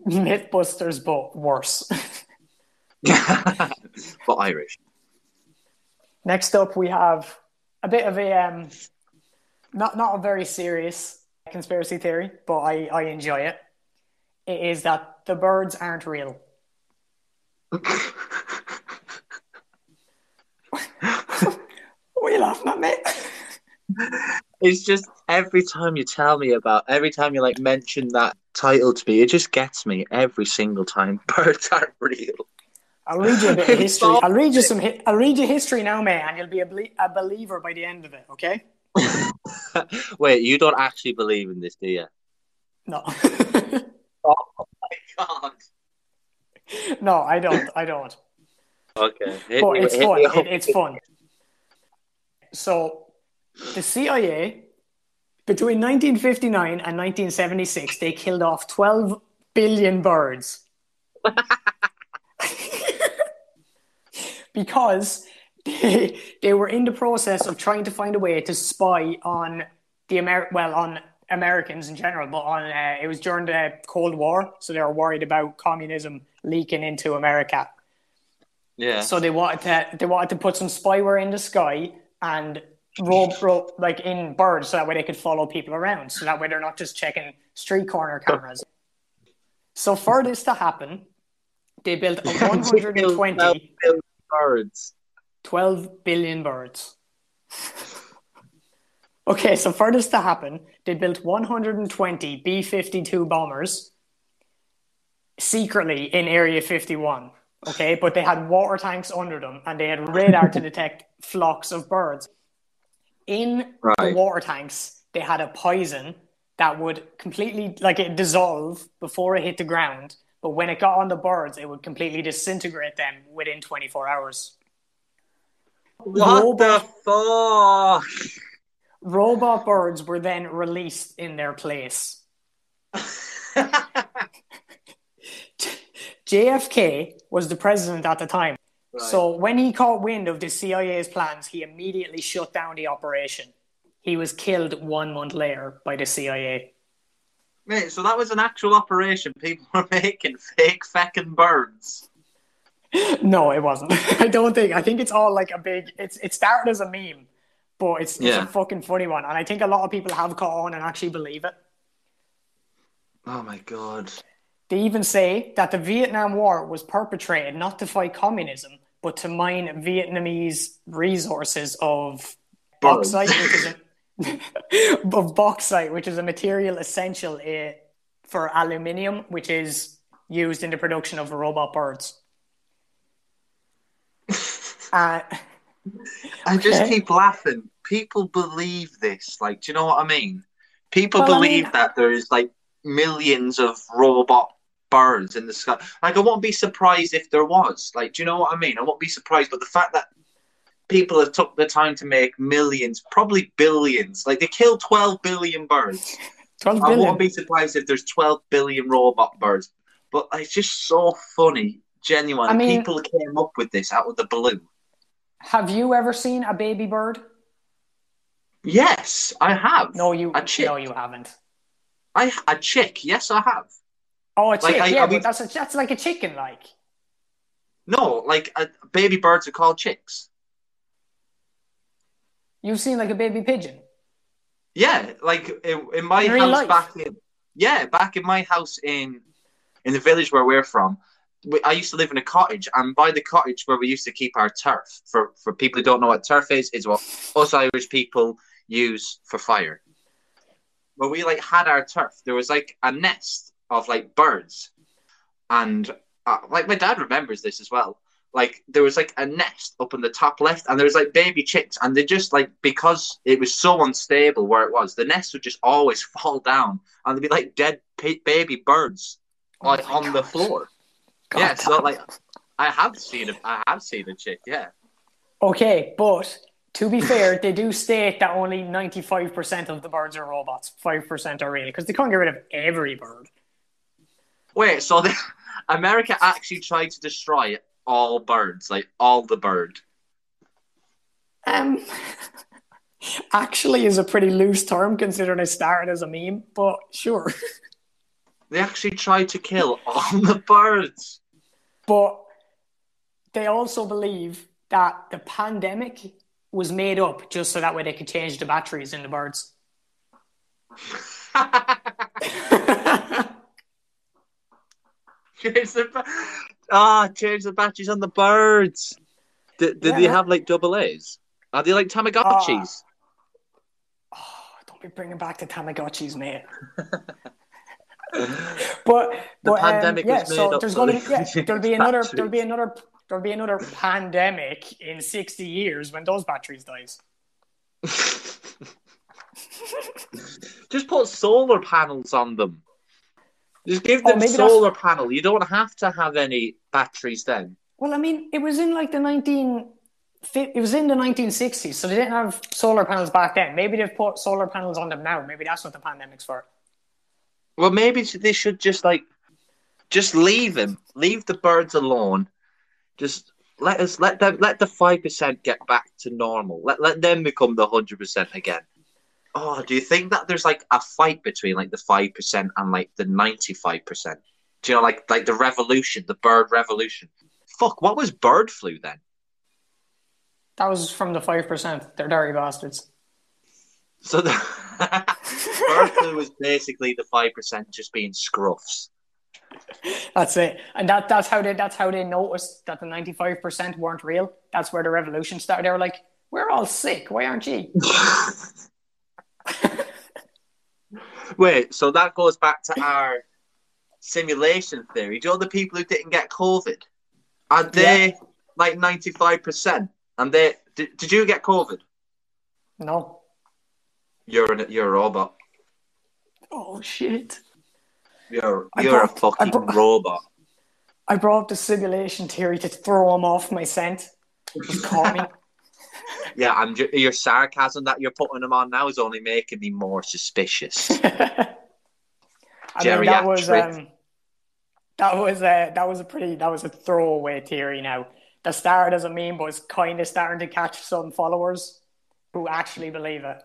S2: Mythbusters, but worse. *laughs*
S3: but Irish.
S2: Next up, we have a bit of a um, not not a very serious conspiracy theory, but I, I enjoy it. It is that the birds aren't real. What are you laughing at, mate?
S3: It's just every time you tell me about, every time you like mention that title to me, it just gets me every single time. *laughs* Birds aren't real.
S2: I'll read you a bit of *laughs* history. I'll read you some. Hi- I'll read you history now, mate, and you'll be a, belie- a believer by the end of it. Okay? *laughs*
S3: Wait, you don't actually believe in this, do you?
S2: No, *laughs* oh my
S3: God.
S2: no, I don't. I don't.
S3: Okay. Hit
S2: But it's fun. It, it's fun. So, the CIA between 1959 and 1976, they killed off 12 billion birds because they, *laughs* they were in the process of trying to find a way to spy on the Amer- well on Americans in general, but on uh, it was during the Cold War, so they were worried about communism leaking into America.
S3: Yeah.
S2: So they wanted to they wanted to put some spyware in the sky and rope, *laughs* rope like in birds so that way they could follow people around. So that way they're not just checking street corner cameras. So for this to happen, they built a *laughs* 120
S3: birds.
S2: 12 billion birds. *laughs* okay, so for this to happen, they built 120 B 52 bombers secretly in Area 51. Okay, but they had water tanks under them and they had radar to detect *laughs* flocks of birds. In the water tanks, they had a poison that would completely, like, it dissolve before it hit the ground. But when it got on the birds, it would completely disintegrate them within 24 hours.
S3: What
S2: Robot-
S3: the fuck?
S2: robot birds were then released in their place. *laughs* JFK was the president at the time. So when he caught wind of the CIA's plans, he immediately shut down the operation. He was killed one month later by the CIA.
S3: Mate, so that was an actual operation. People *laughs* were making fake feckin' birds.
S2: No, it wasn't. *laughs* I don't think. I think it's all like a big. It's it started as a meme, but it's, it's a fucking funny one, and I think a lot of people have caught on and actually believe it.
S3: Oh my god.
S2: They even say that the Vietnam War was perpetrated not to fight communism, but to mine Vietnamese resources of bauxite, which is a, of bauxite, which is a material essential uh, for aluminium, which is used in the production of robot birds. *laughs* uh,
S3: I just
S2: Okay.
S3: keep laughing. People believe this. Like, do you know what I mean? People
S2: Well, I
S3: believe
S2: mean-
S3: that there's like millions of robot birds in the sky. Like, I won't be surprised if there was. Like, do you know what I mean? I won't be surprised. But the fact that people have took the time to make millions, probably billions, like they killed 12 billion birds. *laughs*
S2: 12
S3: I
S2: billion.
S3: won't be surprised if there's 12 billion robot birds. But it's just so funny. Genuine.
S2: I mean-
S3: People came up with this out of the blue.
S2: Have you ever seen a baby bird?
S3: Yes, I have.
S2: No, you.
S3: A chick.
S2: No, you haven't.
S3: I a chick. Yes, I have.
S2: Oh, a chick.
S3: I-
S2: yeah,
S3: I mean-
S2: but that's a, that's like a chicken, like.
S3: No, like uh, baby birds are called chicks.
S2: You've seen like a baby pigeon.
S3: Yeah, like in, in my
S2: In
S3: house
S2: life?
S3: back in yeah back in my house in in the village where we're from. we- I used to live in a cottage, and by the cottage where we used to keep our turf. For for people who don't know what turf is, is what us Irish people use for fire. When we like had our turf, there was like a nest of like birds, and uh, like my dad remembers this as well. Like there was like a nest up in the top left, and there was like baby chicks, and they just like because it was so unstable where it was, the nest would just always *laughs* fall down, and there'd be like dead baby birds
S2: Oh
S3: like
S2: my
S3: on the floor.
S2: God,
S3: yeah, so like I have seen a, I have seen a chick. Yeah,
S2: Okay, but to be fair, they do state that only 95% of the birds are robots, 5% are real, because they can't get rid of every bird.
S3: wait, so the, *laughs* America actually tried to destroy all birds, like all the bird.
S2: Um, *laughs* actually, is a pretty loose term considering it started as a meme, but sure. *laughs*
S3: They actually tried to kill all *laughs* the birds.
S2: But they also believe that the pandemic was made up just so that way they could change the batteries in the birds.
S3: the ba- ah, change the batteries on the birds. Did, did
S2: Yeah,
S3: they have like double A's? Are they like Tamagotchis?
S2: Oh, don't be bringing back the Tamagotchis, mate. *laughs* but
S3: The
S2: but, um,
S3: pandemic
S2: yeah,
S3: made
S2: so
S3: up
S2: there's going to yeah, *laughs* there'll be another
S3: batteries.
S2: there'll be another there'll be another pandemic in 60 years when those batteries dies. *laughs*
S3: Just put solar panels on them. Just give
S2: Oh,
S3: them
S2: that's-
S3: solar panel. You don't have to have any batteries then.
S2: Well, I mean, it was in like the 19 it was in the 1960s, so they didn't have solar panels back then. Maybe they've put solar panels on them now. Maybe that's what the pandemic's for.
S3: Well, maybe they should just like just leave them, leave the birds alone. Just let us let them let the five percent get back to normal. Let let them become the hundred percent again. Oh, do you think that there's like a fight between like the five percent and like the ninety five percent? Do you know like like the revolution, the bird revolution? Fuck, what was bird flu then?
S2: That was from the 5%. They're dirty bastards.
S3: So the *laughs* bird flu was basically the five percent just being scruffs.
S2: That's it. And that, that's how they that's how they noticed that the 95% weren't real. That's where the revolution started. They were like, we're all sick. Why aren't you? *laughs* *laughs*
S3: Wait, so that goes back to our simulation theory. Do you know the people who didn't get COVID? Are they like ninety five percent? And they did, did you get COVID?
S2: No.
S3: You're an, you're a robot.
S2: Oh, shit.
S3: You're you're a
S2: brought- I
S3: fucking
S2: brought-
S3: robot.
S2: I brought up the simulation theory to throw him off my scent. He caught me. *laughs*
S3: Yeah, I'm ju- your sarcasm that you're putting them on now is only making me more suspicious. *laughs*
S2: I mean, that was um, that was a that was a pretty that was a throwaway theory. Now the star doesn't mean, but it's kind of starting to catch some followers who actually believe it.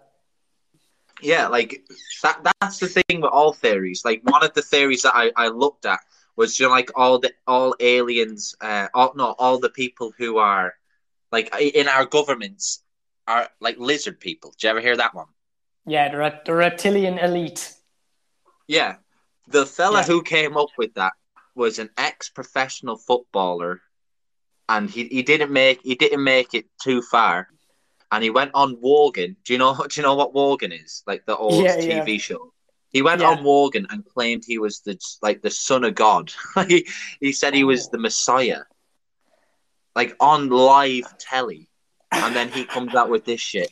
S3: Yeah, like that. That's the thing with all theories. Like one of the theories that I, I looked at was you know, like all the all aliens, uh, all no, all the people who are like in our governments are like lizard people. Did you ever hear that one?
S2: Yeah, the, rep- the reptilian elite.
S3: Yeah, The fella
S2: Yeah.
S3: who came up with that was an ex-professional footballer, and he, he didn't make he didn't make it too far, and he went on Wogan. Do you know *laughs* do you know what Wogan is? Like the old
S2: Yeah, yeah.
S3: TV show. He went
S2: Yeah.
S3: on Wogan and claimed he was the like the son of God. *laughs* he he said he was
S2: Oh.
S3: the Messiah, like on live telly, and then he comes out with this shit.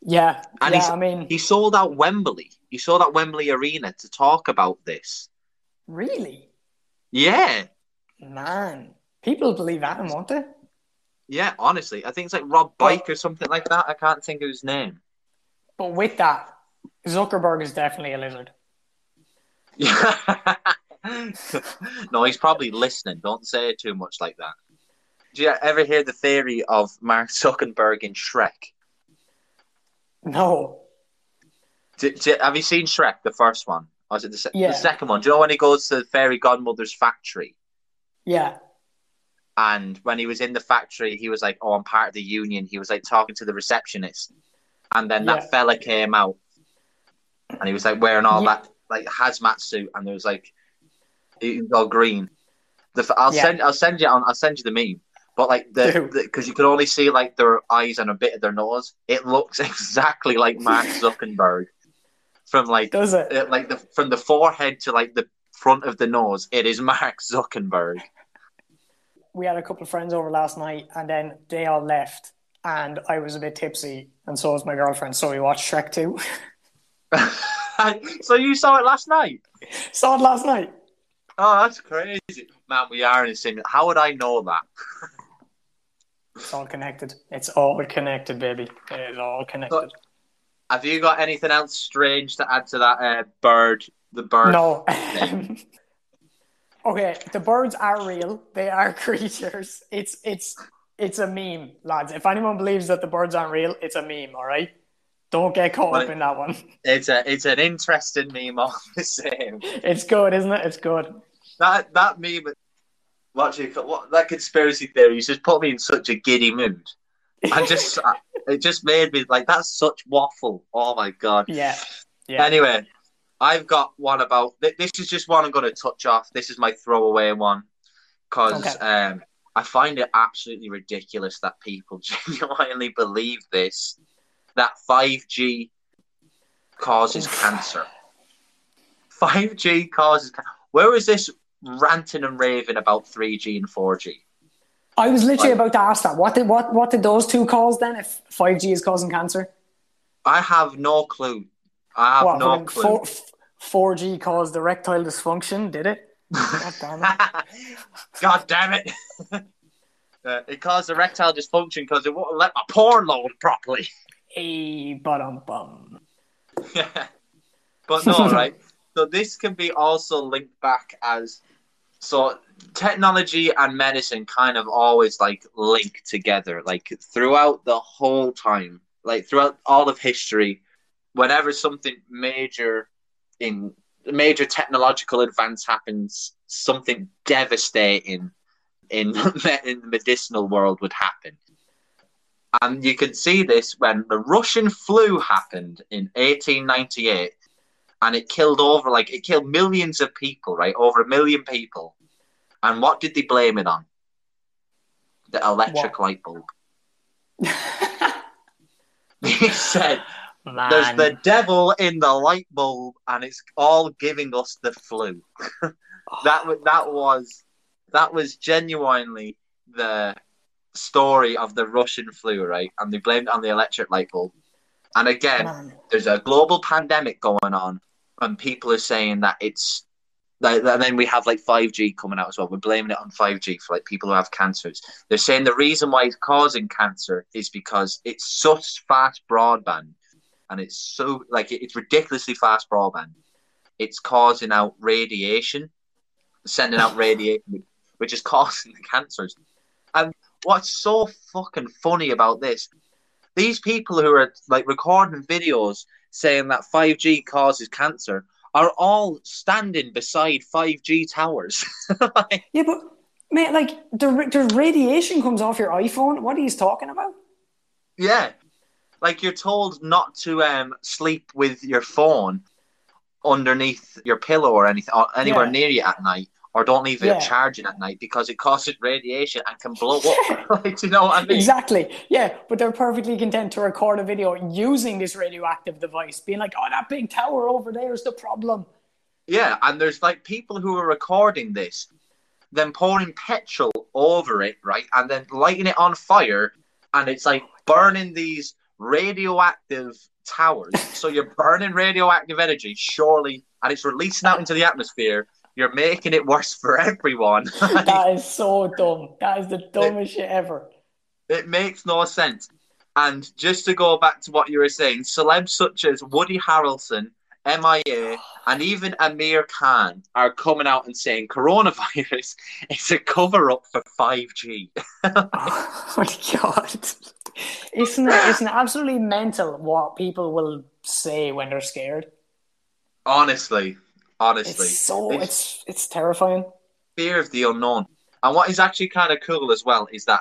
S2: Yeah,
S3: And
S2: yeah. I mean,
S3: He sold out Wembley. He sold out Wembley Arena to talk about this.
S2: really,
S3: Yeah.
S2: man, people believe that, won't they?
S3: Yeah, honestly, I think it's like Rob Bike or something like that. I can't think of his name.
S2: But with that, Zuckerberg is definitely a lizard. *laughs*
S3: no, he's probably listening. Don't say too much like that. Do you ever hear the theory of Mark Zuckerberg in Shrek?
S2: No,
S3: Do- do- have you seen Shrek, the first one? Or is it the, se-
S2: Yeah.
S3: the second one? Do you know when he goes to the fairy godmother's factory?
S2: yeah,
S3: And when he was in the factory, he was like, "Oh, I'm part of the union." He was like talking to the receptionist, and then
S2: Yeah.
S3: that fella came out, and he was like wearing all
S2: Yeah.
S3: that like hazmat suit, and there was like he was all green. The I'll
S2: Yeah.
S3: send I'll send you on I'll send you the meme, but like the because you could only see like their eyes and a bit of their nose. It looks *laughs* exactly like Mark *laughs* Zuckerberg from like
S2: does it?
S3: uh, like the from the forehead to like the front of the nose. It is *laughs* Mark Zuckerberg.
S2: we had a couple of friends over last night and then they all left and I was a bit tipsy and so was my girlfriend. So we watched Shrek 2.
S3: so you saw it last night?
S2: Saw it last night.
S3: Oh, that's crazy, man. We are in a sim. How would I know that?
S2: It's all connected. It's all connected, baby. It is all connected.
S3: Have you got anything else strange to add to that uh, bird? The bird.
S2: No. *laughs* okay, the birds are real. They are *laughs* creatures. It's it's it's a meme, lads. If anyone believes that the birds aren't real, it's a meme, all right? Don't get caught
S3: Well,
S2: up in that one. *laughs*
S3: It's a it's an interesting meme all the same.
S2: It's good, isn't it? It's good.
S3: That that meme. What do what that conspiracy theory just put me in such a giddy mood. I *laughs* just it just made me like that's such waffle. Oh my god.
S2: Yeah. Yeah.
S3: Anyway, I've got one about th- this is just one I'm going to touch off. This is my throwaway one because
S2: Okay.
S3: um, I find it absolutely ridiculous that people *laughs* genuinely believe this that 5G causes cancer. 5G causes. Ca- Where was this ranting and raving about 3G and 4G?
S2: I was literally
S3: Like-
S2: about to ask that. What did what what did those two cause then? If five G is causing cancer,
S3: I have no clue. I have
S2: what
S3: no clue.
S2: four G caused erectile dysfunction? Did it? God damn it! *laughs*
S3: God damn it. *laughs* Uh, it caused erectile dysfunction because it wouldn't let my porn load properly.
S2: Hey, bottom bum. *laughs*
S3: but no, right? So this can be also linked back as so technology and medicine kind of always like link together, like throughout the whole time, like throughout all of history. Whenever something major in major technological advance happens, something devastating in *laughs* in the medicinal world would happen. And you can see this when the Russian flu happened in 1898 and it killed over like it killed millions of people, right? Over a million people. And what did they blame it on? The electric light bulb. *laughs* They said
S2: Man,
S3: there's the devil in the light bulb and it's all giving us the flu. *laughs* that that was that was genuinely the story of the Russian flu, right? And they blamed it on the electric light bulb. And again,
S2: man.
S3: there's a global pandemic going on, and people are saying that it's. Like, and then we have like 5G coming out as well. We're blaming it on 5G for like people who have cancers. They're saying the reason why it's causing cancer is because it's such fast broadband, and it's so like it's ridiculously fast broadband. It's causing out radiation, sending out *laughs* radiation, which is causing the cancers. And what's so fucking funny about this these people who are like recording videos saying that 5G causes cancer are all standing beside 5G towers. *laughs* Like,
S2: Yeah, but man, like the the radiation comes off your iPhone. What are you talking about?
S3: yeah. Like you're told not to um, sleep with your phone underneath your pillow or anything, or anywhere
S2: Yeah.
S3: near you at night, or don't leave
S2: Yeah.
S3: it charging at night because it causes radiation and can blow up. *laughs* *laughs* like, you know what I mean?
S2: Exactly. Yeah, but they're perfectly content to record a video using this radioactive device, being like, "Oh, that big tower over there is the problem."
S3: Yeah, and there's like people who are recording this, then pouring petrol over it, right, and then lighting it on fire, and it's like burning these radioactive towers. so you're burning radioactive energy, surely, and it's releasing out into the atmosphere. You're making it worse for everyone. *laughs*
S2: That is so dumb. That is the dumbest shit ever.
S3: It makes no sense. And just to go back to what you were saying, celebs such as Woody Harrelson, MIA, and even Amir Khan are coming out and saying coronavirus *laughs* is a cover up for 5G. *laughs*
S2: Oh my god. Isn't it, isn't it absolutely mental what people will say when they're scared?
S3: honestly, honestly.
S2: It's so
S3: It's-
S2: it's it's terrifying.
S3: fear of the unknown. And what is actually kind of cool as well is that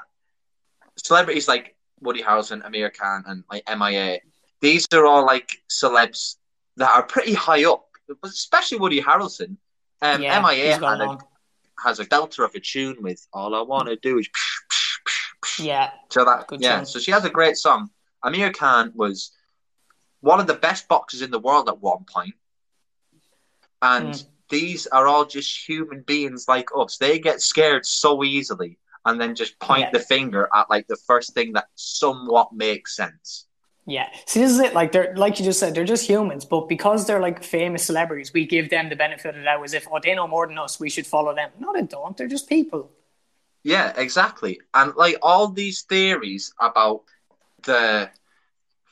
S3: celebrities like Woody Harrelson, Amir Khan, and like MIA, these are all like celebs that are pretty high up, especially Woody Harrelson. Um,
S2: yeah,
S3: MIA a, has a delta of a tune with "All I Want to Do Is."
S2: Yeah,
S3: So that
S2: Good
S3: yeah,
S2: tune.
S3: so she has a great song. Amir Khan was one of the best boxers in the world at one point, and
S2: Mm.
S3: these are all just human beings like us. They get scared so easily, and then just point
S2: Yeah.
S3: the finger at like the first thing that somewhat makes sense.
S2: yeah. See, this is it. Like they're like you just said, they're just humans, but because they're like famous celebrities, we give them the benefit of the doubt as if oh they know more than us, we should follow them. No, they don't. They're just people.
S3: Yeah, exactly. And like all these theories about the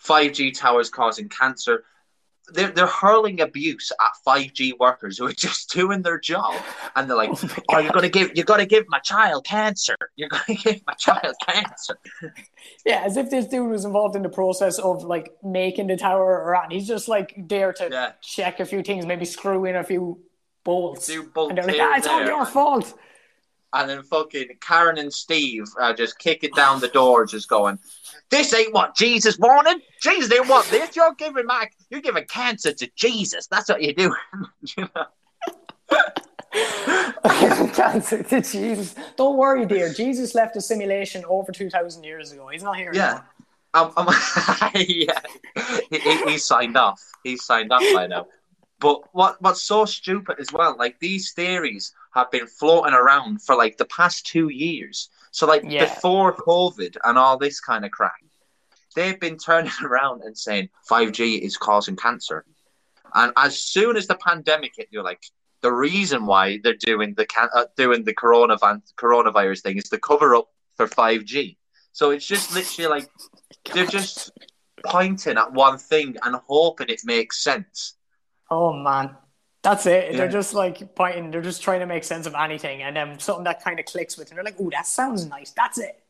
S3: 5G towers causing cancer, they're, they're hurling abuse at 5G workers who are *laughs* just doing their job. And they're like,
S2: Oh
S3: oh, you're to give, you're to give my child cancer. You're going *laughs* to give my child cancer.
S2: Yeah, as if this dude was involved in the process of like making the tower around. He's just like there to
S3: Yeah.
S2: check a few things, maybe screw in a few bolts.
S3: Do bolts
S2: and they're like, ah, it's all your fault.
S3: And then fucking Karen and Steve are just kicking down the door, just going, this ain't what Jesus wanted. Jesus didn't want this. You're giving my, you're giving cancer to Jesus. That's what you do. *laughs* You know? *laughs*
S2: Cancer to Jesus. Don't worry, dear. Jesus left a simulation over 2,000 years ago. He's not here
S3: Yeah.
S2: anymore.
S3: Um, um, *laughs* yeah, he, he, he signed off. He's signed off by now. But what what's so stupid as well? Like these theories have been floating around for like the past two years. So like
S2: Yeah.
S3: before COVID and all this kind of crap, they've been turning *laughs* around and saying five G is causing cancer. And as soon as the pandemic hit, you're like, the reason why they're doing the can- uh, doing the coronavirus coronavirus thing is to cover up for five G. So it's just literally like they're just pointing at one thing and hoping it makes sense.
S2: Oh, man. That's it.
S3: Yeah.
S2: They're just like pointing, they're just trying to make sense of anything. And then something that kind of clicks with, and they're like, oh, that sounds nice. That's it.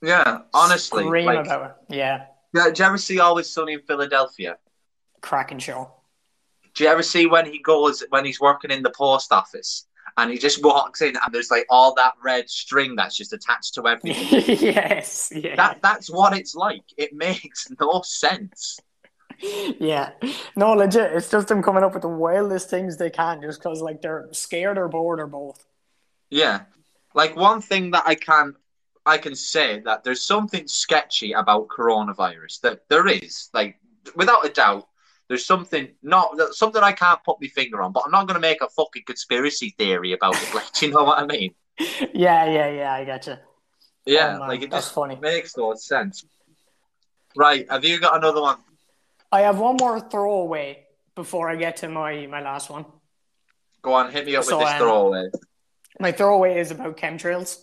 S3: Yeah, honestly.
S2: Scream
S3: like,
S2: about it. Yeah.
S3: yeah, do you ever see Always Sunny in Philadelphia?
S2: Cracking show.
S3: Do you ever see when he goes when he's working in the post office and he just walks in and there's like all that red string that's just attached to everything? *laughs*
S2: yes. Yeah.
S3: that that's what it's like. It *laughs* makes no sense.
S2: Yeah. No, legit. It's just them coming up with the wildest things they can just because, like, they're scared or bored or both.
S3: Yeah. Like one thing that I can I can say that there's something sketchy about coronavirus. That there is, like without a doubt, there's something not something I can't put my finger on, but I'm not gonna make a fucking conspiracy theory about it. *laughs* Like, do you know what I mean?
S2: Yeah, yeah, yeah. I gotcha.
S3: Yeah,
S2: Oh,
S3: like it
S2: that's
S3: just
S2: funny.
S3: makes no sense. Right, have you got another one?
S2: I have one more throwaway before I get to my, my last one.
S3: Go on, hit me up
S2: So,
S3: with this
S2: um,
S3: throwaway.
S2: My throwaway is about chemtrails.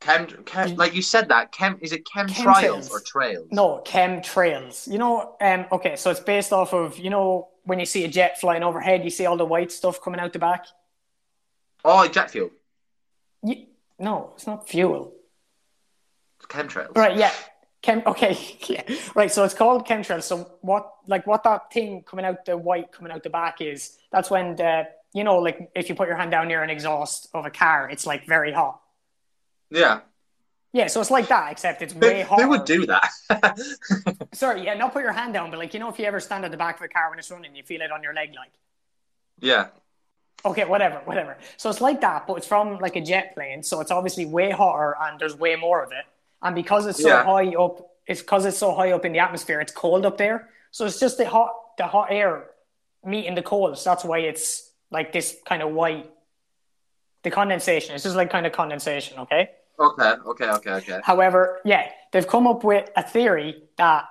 S3: Chem, chem, like you said that chem is it chemtrails
S2: Chemtrails.
S3: or trails?
S2: No, chemtrails. You know, um, okay, so it's based off of, you know, when you see a jet flying overhead, you see all the white stuff coming out the back?
S3: Oh, jet fuel,
S2: You, no, it's not fuel.
S3: chemtrails.
S2: Right, yeah. Chem, okay, *laughs* yeah. Right, so it's called chemtrails. So what, like, what that thing coming out the white coming out the back is? That's when the, you know, like if you put your hand down near an exhaust of a car, it's like very hot.
S3: Yeah,
S2: Yeah, so it's like that, except it's way hotter.
S3: they would do that. *laughs*
S2: Sorry, yeah, not put your hand down, but like you know, if you ever stand at the back of a car when it's running, you feel it on your leg, like.
S3: yeah.
S2: Okay, whatever, whatever. So it's like that, but it's from like a jet plane, so it's obviously way hotter and there's way more of it. And because it's so
S3: Yeah.
S2: high up, it's because it's so high up in the atmosphere, it's cold up there. So it's just the hot, the hot air meeting the cold. So that's why it's like this kind of white. The condensation. It's just like kind of condensation. Okay.
S3: Okay. Okay. Okay. Okay.
S2: However, yeah, they've come up with a theory that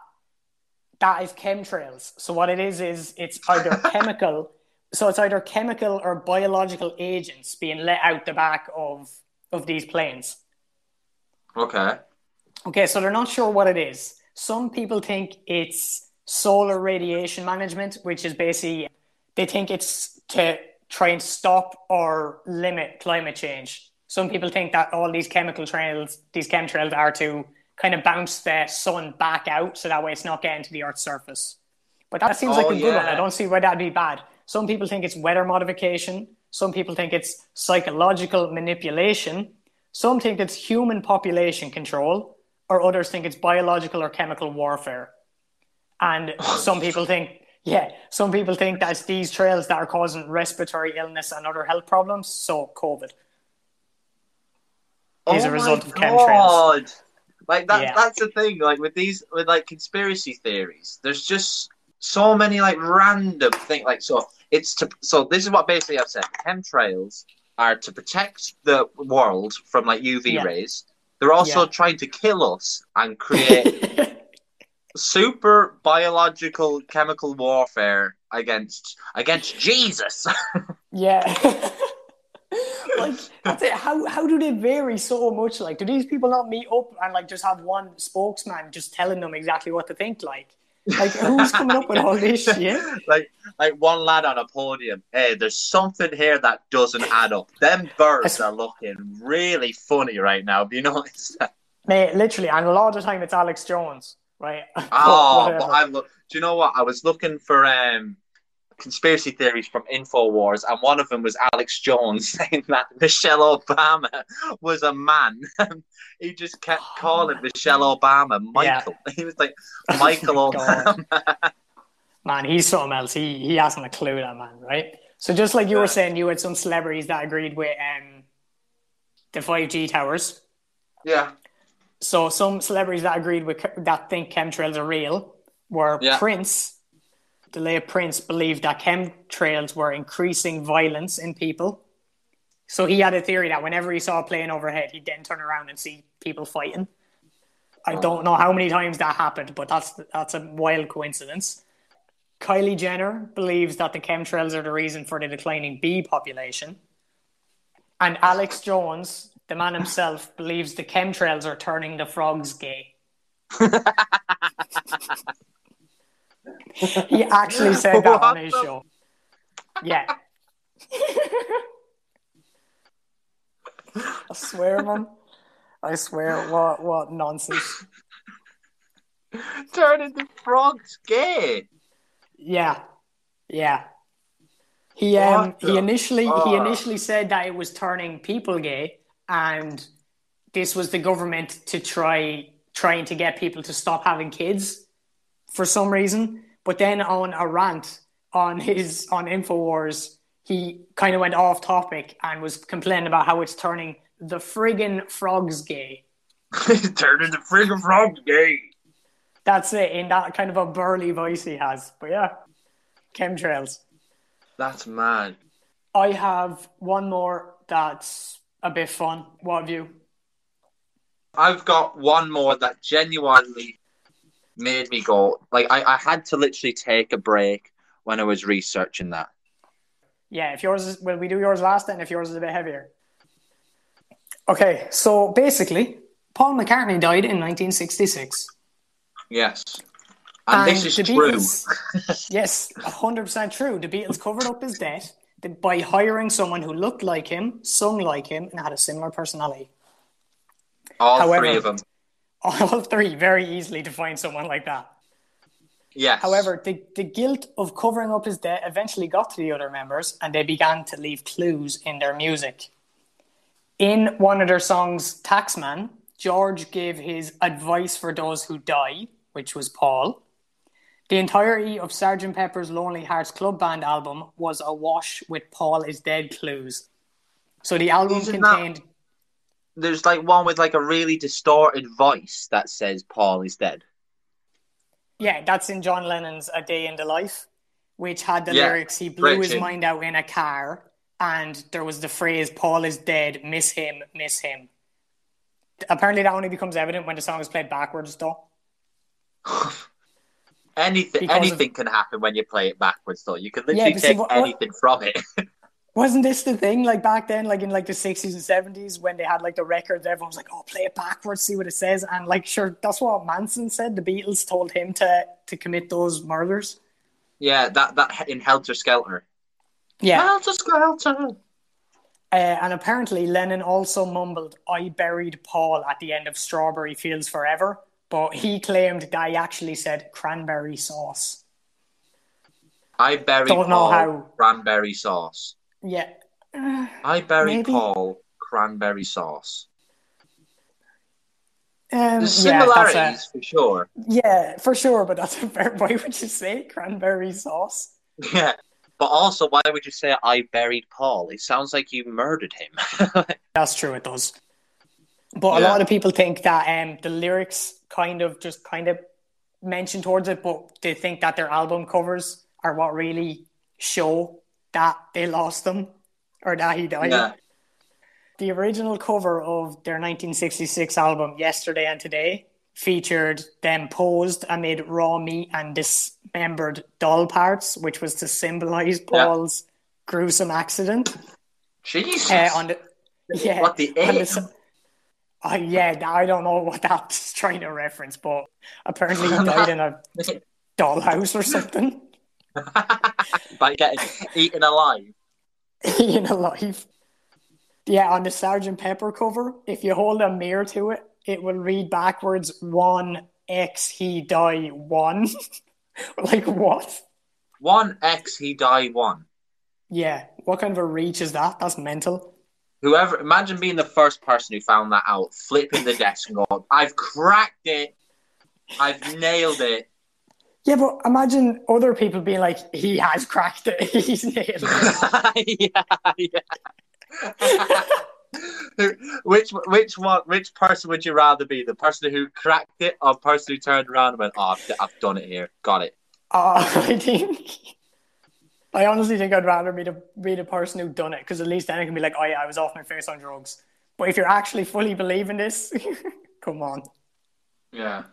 S2: that is chemtrails. So what it is is it's either *laughs* chemical, so it's either chemical or biological agents being let out the back of of these planes.
S3: Okay.
S2: Okay, so they're not sure what it is. Some people think it's solar radiation management, which is basically they think it's to try and stop or limit climate change. Some people think that all these chemical trails, these chemtrails, are to kind of bounce the sun back out, so that way it's not getting to the Earth's surface. But that seems like
S3: Oh,
S2: a good one. I don't see why that'd be bad. Some people think it's weather modification. Some people think it's psychological manipulation. Some think it's human population control, or others think it's biological or chemical warfare. And some people think, yeah, some people think that's these trails that are causing respiratory illness and other health problems. So COVID is a
S3: Oh
S2: result
S3: my
S2: of chemtrails.
S3: God. Like that
S2: Yeah.
S3: that's the thing, like with these with like conspiracy theories, there's just so many like random things like so it's to so this is what basically I've said. Chemtrails are to protect the world from like UV
S2: Yeah.
S3: rays. They're also
S2: Yeah.
S3: trying to kill us and *laughs* create *laughs* super biological chemical warfare against against Jesus. *laughs*
S2: Yeah. like that's it. How how do they vary so much? Like, do these people not meet up and like just have one spokesman just telling them exactly what to think? Like, like who's coming up with all this *laughs* shit?
S3: like like one lad on a podium. Hey, there's something here that doesn't add up. Them birds are looking really funny right now. Have you *laughs* noticed that?
S2: Mate, literally, and a lot of the time it's Alex Jones, right? *laughs*
S3: Oh,
S2: Whatever.
S3: but I look. Do you know what? I was looking for um conspiracy theories from Infowars, and one of them was Alex Jones *laughs* saying that Michelle Obama was a man. *laughs* he just kept calling Michelle Obama Michael. *laughs* He was like Michael Obama.
S2: man, he's something else. He he hasn't a clue, that man, right? So just like you were saying, you had some celebrities that agreed with um the five G towers.
S3: yeah.
S2: So some celebrities that agreed with that think chemtrails are real were
S3: Yeah.
S2: Prince. The Prince believed that chemtrails were increasing violence in people. So he had a theory that whenever he saw a plane overhead, he'd then turn around and see people fighting. I oh. don't know how many times that happened, but that's that's a wild coincidence. Kylie Jenner believes that the chemtrails are the reason for the declining bee population. And Alex Jones, the man himself, believes the chemtrails are turning the frogs gay. *laughs* *laughs* he actually said that on his show. Yeah. *laughs* I swear, man. I swear, what what nonsense.
S3: Turning the frogs gay.
S2: Yeah, yeah. He um he initially he initially said that it was turning people gay, and this was the government to try trying to get people to stop having kids for some reason. But then on a rant on his on Infowars, he kind of went off topic and was complaining about how it's turning the friggin' frogs gay. *laughs*
S3: Turning the friggin' frogs gay.
S2: That's it in that kind of a burly voice he has. But yeah, chemtrails.
S3: That's mad.
S2: I have one more that's a bit fun. What have you?
S3: I've got one more that genuinely made me go like I, I had to literally take a break when I was researching that.
S2: Yeah, if yours is, will we do yours last then? If yours is a bit heavier. Okay, so basically, Paul McCartney died in 1966.
S3: Yes. And, this is
S2: the
S3: true.
S2: Beatles, *laughs* yes, 100% true. The Beatles covered up his death by hiring someone who looked like him, sung like him, and had a similar personality.
S3: All
S2: However-
S3: three of them.
S2: All *laughs* three, very easily to find someone like that.
S3: Yes.
S2: However, the, the guilt of covering up his death eventually got to the other members and they began to leave clues in their music. In one of their songs, Taxman, George gave his advice for those who die, which was Paul. The entirety of Sgt. Pepper's Lonely Hearts Club Band album was awash with Paul is Dead clues. So the album
S3: Isn't that-
S2: contained
S3: There's like one with like a really distorted voice that says Paul is dead.
S2: Yeah, that's in John Lennon's A Day in the Life, which had the
S3: Yeah,
S2: lyrics he blew his mind out in a car, and there was the phrase Paul is dead, miss him, miss him. Apparently, that only becomes evident when the song is played backwards, though. *laughs*
S3: Anything,
S2: Because of-
S3: anything can happen when you play it backwards, though. You can literally
S2: see,
S3: take
S2: what- what-
S3: anything from it. *laughs*
S2: Wasn't this the thing, like back then, like in like the 60s and 70s, when they had like the records, everyone was like, oh, play it backwards, see what it says. And like, sure, that's what Manson said. The Beatles told him to, to commit those murders.
S3: yeah, that that in Helter Skelter.
S2: Yeah.
S3: Helter Skelter.
S2: Uh, and apparently, Lennon also mumbled, I buried Paul at the end of Strawberry Fields Forever, but he claimed that he actually said cranberry sauce.
S3: I buried
S2: Don't know
S3: Paul
S2: how.
S3: cranberry sauce.
S2: Yeah. Uh,
S3: I buried
S2: Maybe.
S3: Paul cranberry sauce.
S2: um,
S3: There's
S2: yeah,
S3: similarities
S2: a,
S3: for sure.
S2: yeah, for sure, but that's a fair. *laughs* Why would you say cranberry sauce?
S3: Yeah. But also, why would you say I buried Paul? It sounds like you murdered him. *laughs*
S2: That's true, it does. But a lot of people think that um, the lyrics kind of just kind of mention towards it, but they think that their album covers are what really show that they lost them or that he died.
S3: yeah.
S2: The original cover of their 1966 album, Yesterday and Today, featured them posed amid raw meat and dismembered doll parts, which was to symbolize Paul's gruesome accident.
S3: Jesus.
S2: Uh, on the, yeah,
S3: What, the
S2: uh, yeah, I don't know what that's trying to reference, but apparently he *laughs* died in a *laughs* dollhouse or something.
S3: By getting eaten alive. *laughs*
S2: in alive. Yeah, on the Sergeant Pepper cover, if you hold a mirror to it, it will read backwards one X he die one. *laughs* like what?
S3: One X, he die one.
S2: Yeah, what kind of a reach is that? That's mental.
S3: Whoever, imagine being the first person who found that out, flipping the desk and going, I've cracked it. I've nailed it.
S2: Yeah, but imagine other people being like, he has cracked it. *laughs* He's nailed it. *laughs*
S3: yeah, yeah. *laughs* which which one which person would you rather be? The person who cracked it or the person who turned around and went, Oh, I've, I've done it here. Got it.
S2: Uh, I think. I honestly think I'd rather be the be the person who done it because at least then I can be like, oh yeah, I was off my face on drugs. But if you're actually fully believing this, come on.
S3: Yeah.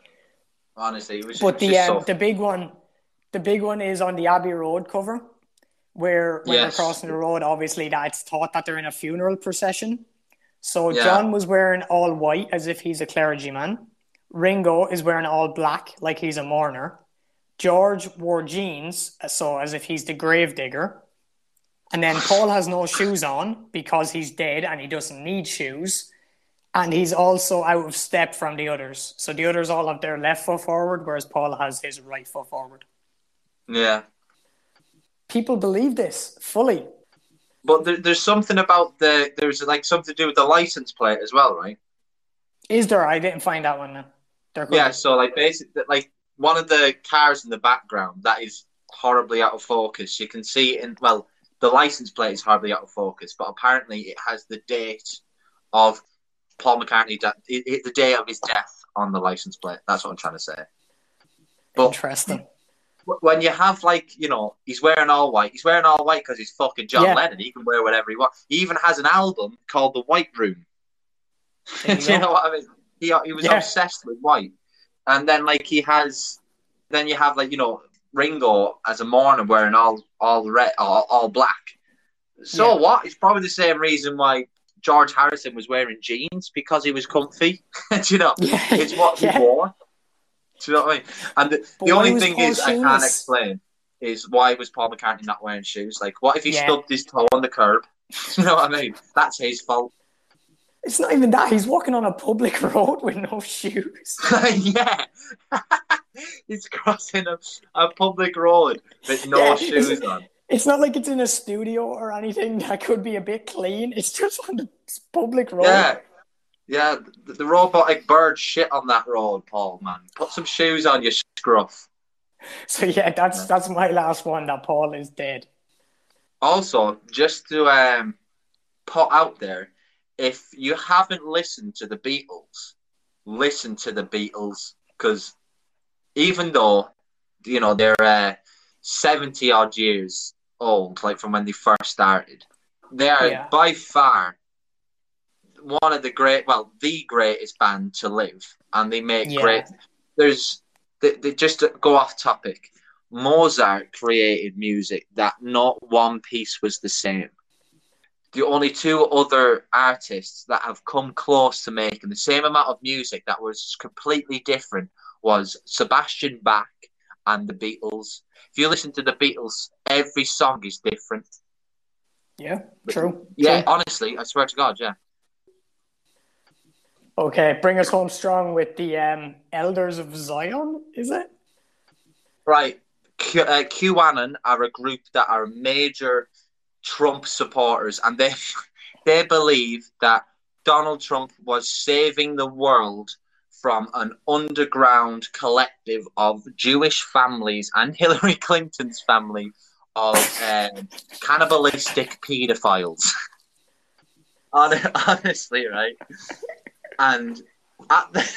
S3: Honestly, it was
S2: But
S3: just
S2: the um, the big one, the big one is on the Abbey Road cover, where when
S3: Yes.
S2: they're crossing the road, obviously that's thought that they're in a funeral procession. So
S3: Yeah.
S2: John was wearing all white as if he's a clergyman. Ringo is wearing all black like he's a mourner. George wore jeans, so as if he's the gravedigger. And then Paul has no shoes on because he's dead and he doesn't need shoes. And he's also out of step from the others. So the others all have their left foot forward, whereas Paul has his right foot forward.
S3: yeah.
S2: People believe this fully.
S3: But there, there's something about the there's like something to do with the license plate as well, right?
S2: Is there? I didn't find that one. Then. There could
S3: Yeah, so like basically like one of the cars in the background that is horribly out of focus. You can see in well, the license plate is horribly out of focus, but apparently it has the date of Paul McCartney that it, it- the day of his death on the license plate. That's what I'm trying to say. But
S2: Interesting.
S3: when you have like you know he's wearing all white, he's wearing all white because he's fucking John
S2: Yeah.
S3: Lennon. He can wear whatever he wants. He even has an album called The White Room. Do
S2: you *laughs*
S3: you know what I mean? He he was
S2: Yeah.
S3: obsessed with white, and then like he has, then you have like you know Ringo as a mourner wearing all all red, all, all black. So
S2: Yeah.
S3: what? It's probably the same reason why George Harrison was wearing jeans because he was comfy. *laughs* Do you know?
S2: Yeah.
S3: It's what he
S2: yeah.
S3: wore. Do you know what I mean? And the, the only thing
S2: Paul
S3: is, I can't explain is why was Paul McCartney not wearing shoes? Like, what if he
S2: Yeah.
S3: stubbed his toe on the curb? *laughs* you know what I mean? That's his fault. *laughs*
S2: It's not even that. He's walking on a public road with no shoes.
S3: yeah. He's crossing a, a public road with no
S2: Yeah.
S3: shoes on.
S2: It's not like it's in a studio or anything that could be a bit clean. It's just on the public road.
S3: Yeah. Yeah, the, the robotic bird shit on that road, Paul. Man, put some shoes on, you scruff.
S2: So yeah, that's that's my last one. That Paul is dead.
S3: Also, just to um, put out there, if you haven't listened to the Beatles, listen to the Beatles because even though you know they're uh, seventy odd years old, like from when they first started, they are
S2: Yeah.
S3: by far one of the great, well, the greatest band to live, and they make
S2: Yeah.
S3: great. There's they, they just to go off topic. Mozart created music that not one piece was the same. The only two other artists that have come close to making the same amount of music that was completely different was Sebastian Bach and the Beatles. If you listen to the Beatles, every song is different.
S2: Yeah, true.
S3: Yeah,
S2: true.
S3: honestly, I swear to God, yeah.
S2: Okay, bring us home strong with the um, Elders of Zion. Is it?
S3: Right. Q, uh, QAnon are a group that are major Trump supporters, and they *laughs* they believe that Donald Trump was saving the world from an underground collective of Jewish families and Hillary *laughs* Clinton's family of um, cannibalistic paedophiles. *laughs* Honestly, right? And at the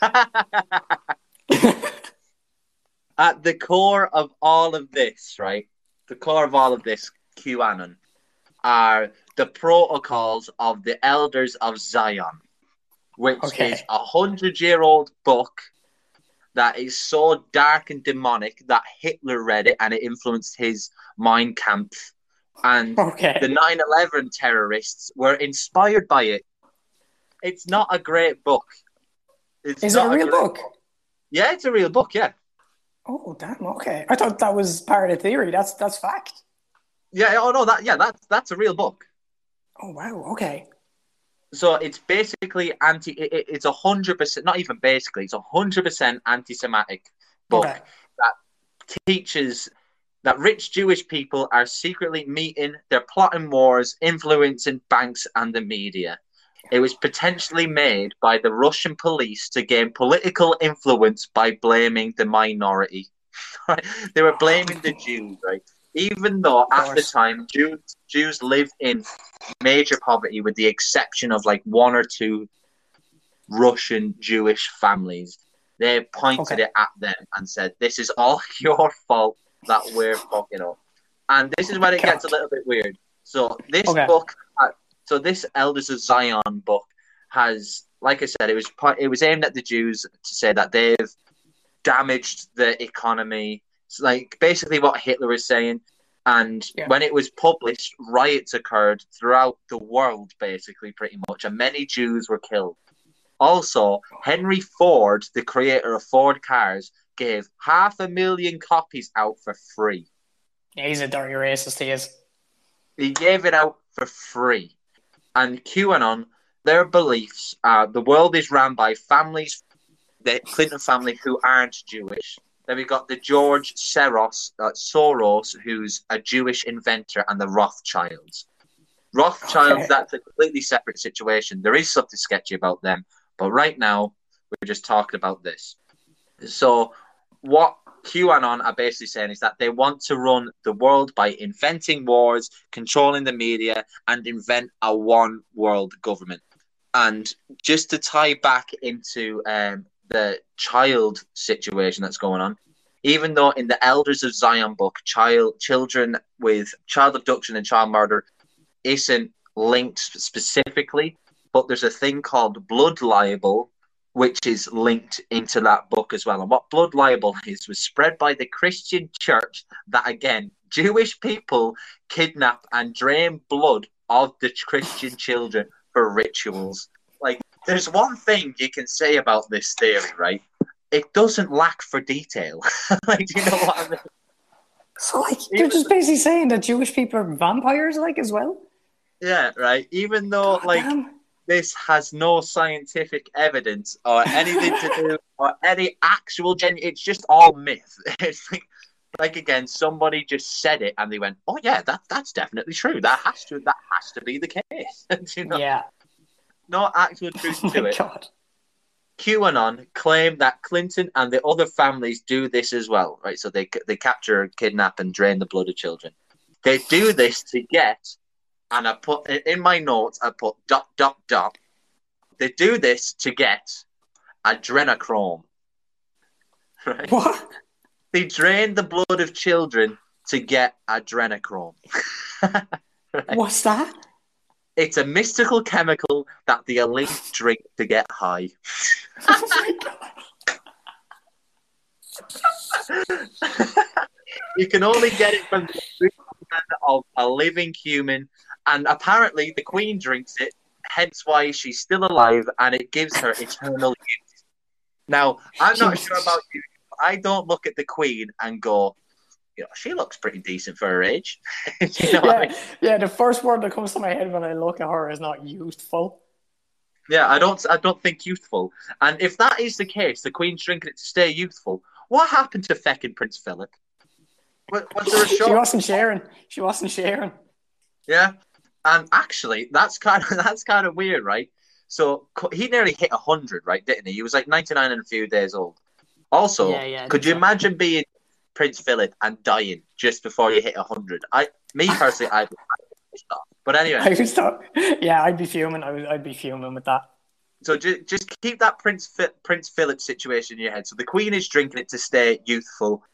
S3: *laughs* at the core of all of this, right? The core of all of this QAnon are the protocols of the Elders of Zion, which
S2: Okay.
S3: is a hundred year old book that is so dark and demonic that Hitler read it and it influenced his Mein Kampf. And
S2: Okay.
S3: the 9 11 terrorists were inspired by it. It's not a great book. It's
S2: Is it a real
S3: great
S2: book?
S3: Yeah, it's a real book, yeah.
S2: Oh damn! Okay, I thought that was part of the theory. That's that's fact.
S3: Yeah, oh no, that yeah, that's that's a real book.
S2: Oh wow. Okay.
S3: So it's basically anti. It, it- it's a hundred percent, not even basically, it's a hundred percent anti-Semitic book
S2: Okay.
S3: teaches that rich Jewish people are secretly meeting, they're plotting wars, influencing banks and the media. It was potentially made by the Russian police to gain political influence by blaming the minority. *laughs* they were blaming the *laughs* Jews, right? Even though at the time Jews Jews lived in major poverty, with the exception of like one or two Russian Jewish families. They pointed
S2: Okay.
S3: it at them and said, "This is all *laughs* your fault that we're fucking up." And this is when it gets a little bit weird. So this
S2: Okay.
S3: book, uh, so this Elders of Zion book has, like I said, it was it was aimed at the Jews to say that they've damaged the economy. It's like basically what Hitler was saying. And
S2: Yeah.
S3: when it was published, riots occurred throughout the world, basically, pretty much, and many Jews were killed. Also, Henry Ford, the creator of Ford cars, gave half a million copies out for free.
S2: Yeah, he's a dirty racist. He is.
S3: He gave it out for free. And QAnon, their beliefs are the world is ran by families, the Clinton family who aren't Jewish. Then we've got the George Soros, uh, Soros, who's a Jewish inventor, and the Rothschilds. Rothschilds,
S2: Okay.
S3: that's a completely separate situation. There is something sketchy about them, but right now we're just talking about this. So, what QAnon are basically saying is that they want to run the world by inventing wars, controlling the media, and invent a one world government. And just to tie back into um, the child situation that's going on, even though in the Elders of Zion book, child children with child abduction and child murder isn't linked specifically, but there's a thing called blood libel, which is linked into that book as well. And what blood libel is was spread by the Christian church that again, Jewish people kidnap and drain blood of the Christian children for rituals. There's one thing you can say about this theory, right? It doesn't lack for detail. *laughs* like, do you know what I mean?
S2: So like they're just basically saying that Jewish people are vampires, like as well.
S3: Yeah, right. Even though,
S2: God
S3: like,
S2: damn.
S3: this has no scientific evidence or anything to do *laughs* or any actual gen it's just all myth *laughs* it's like like again somebody just said it and they went oh yeah that that's definitely true that has to that has to be the case you know?
S2: Yeah.
S3: No actual truth *laughs*
S2: Oh
S3: to it.
S2: god.
S3: QAnon claim that Clinton and the other families do this as well, right? So they they capture, kidnap, and drain the blood of children. They do this to get, and I put in my notes, I put dot dot dot. They do this to get adrenochrome. Right?
S2: What?
S3: They drain the blood of children to get adrenochrome. *laughs* Right?
S2: What's that?
S3: It's a mystical chemical that the elite *laughs* drink to get high. You can only get it from the blood of a living human, and apparently the Queen drinks it, hence why she's still alive, and it gives her eternal youth. Now, I'm not sure about you. but I don't look at the Queen and go, you know, she looks pretty decent for her age. *laughs* you know what I
S2: Yeah,
S3: mean?
S2: yeah, the first word that comes to my head when I look at her is not youthful.
S3: Yeah, I don't, I don't think youthful. And if that is the case, the Queen's drinking it to stay youthful. What happened to feckin' Prince Philip? Was, was there a shot? *laughs*
S2: She wasn't sharing. She wasn't sharing.
S3: Yeah, and actually, that's kind of *laughs* that's kind of weird, right? So he nearly hit hundred, right? Didn't he? He was like ninety nine and a few days old. Also,
S2: Yeah, yeah,
S3: could you
S2: so.
S3: imagine being Prince Philip and dying just before you hit hundred? I, me personally, I. But
S2: I
S3: anyway,
S2: was thought, yeah, I'd be fuming. I was, I'd be fuming with that.
S3: so ju- just keep that Prince Fi- Prince Philip situation in your head. So the Queen is drinking it to stay youthful,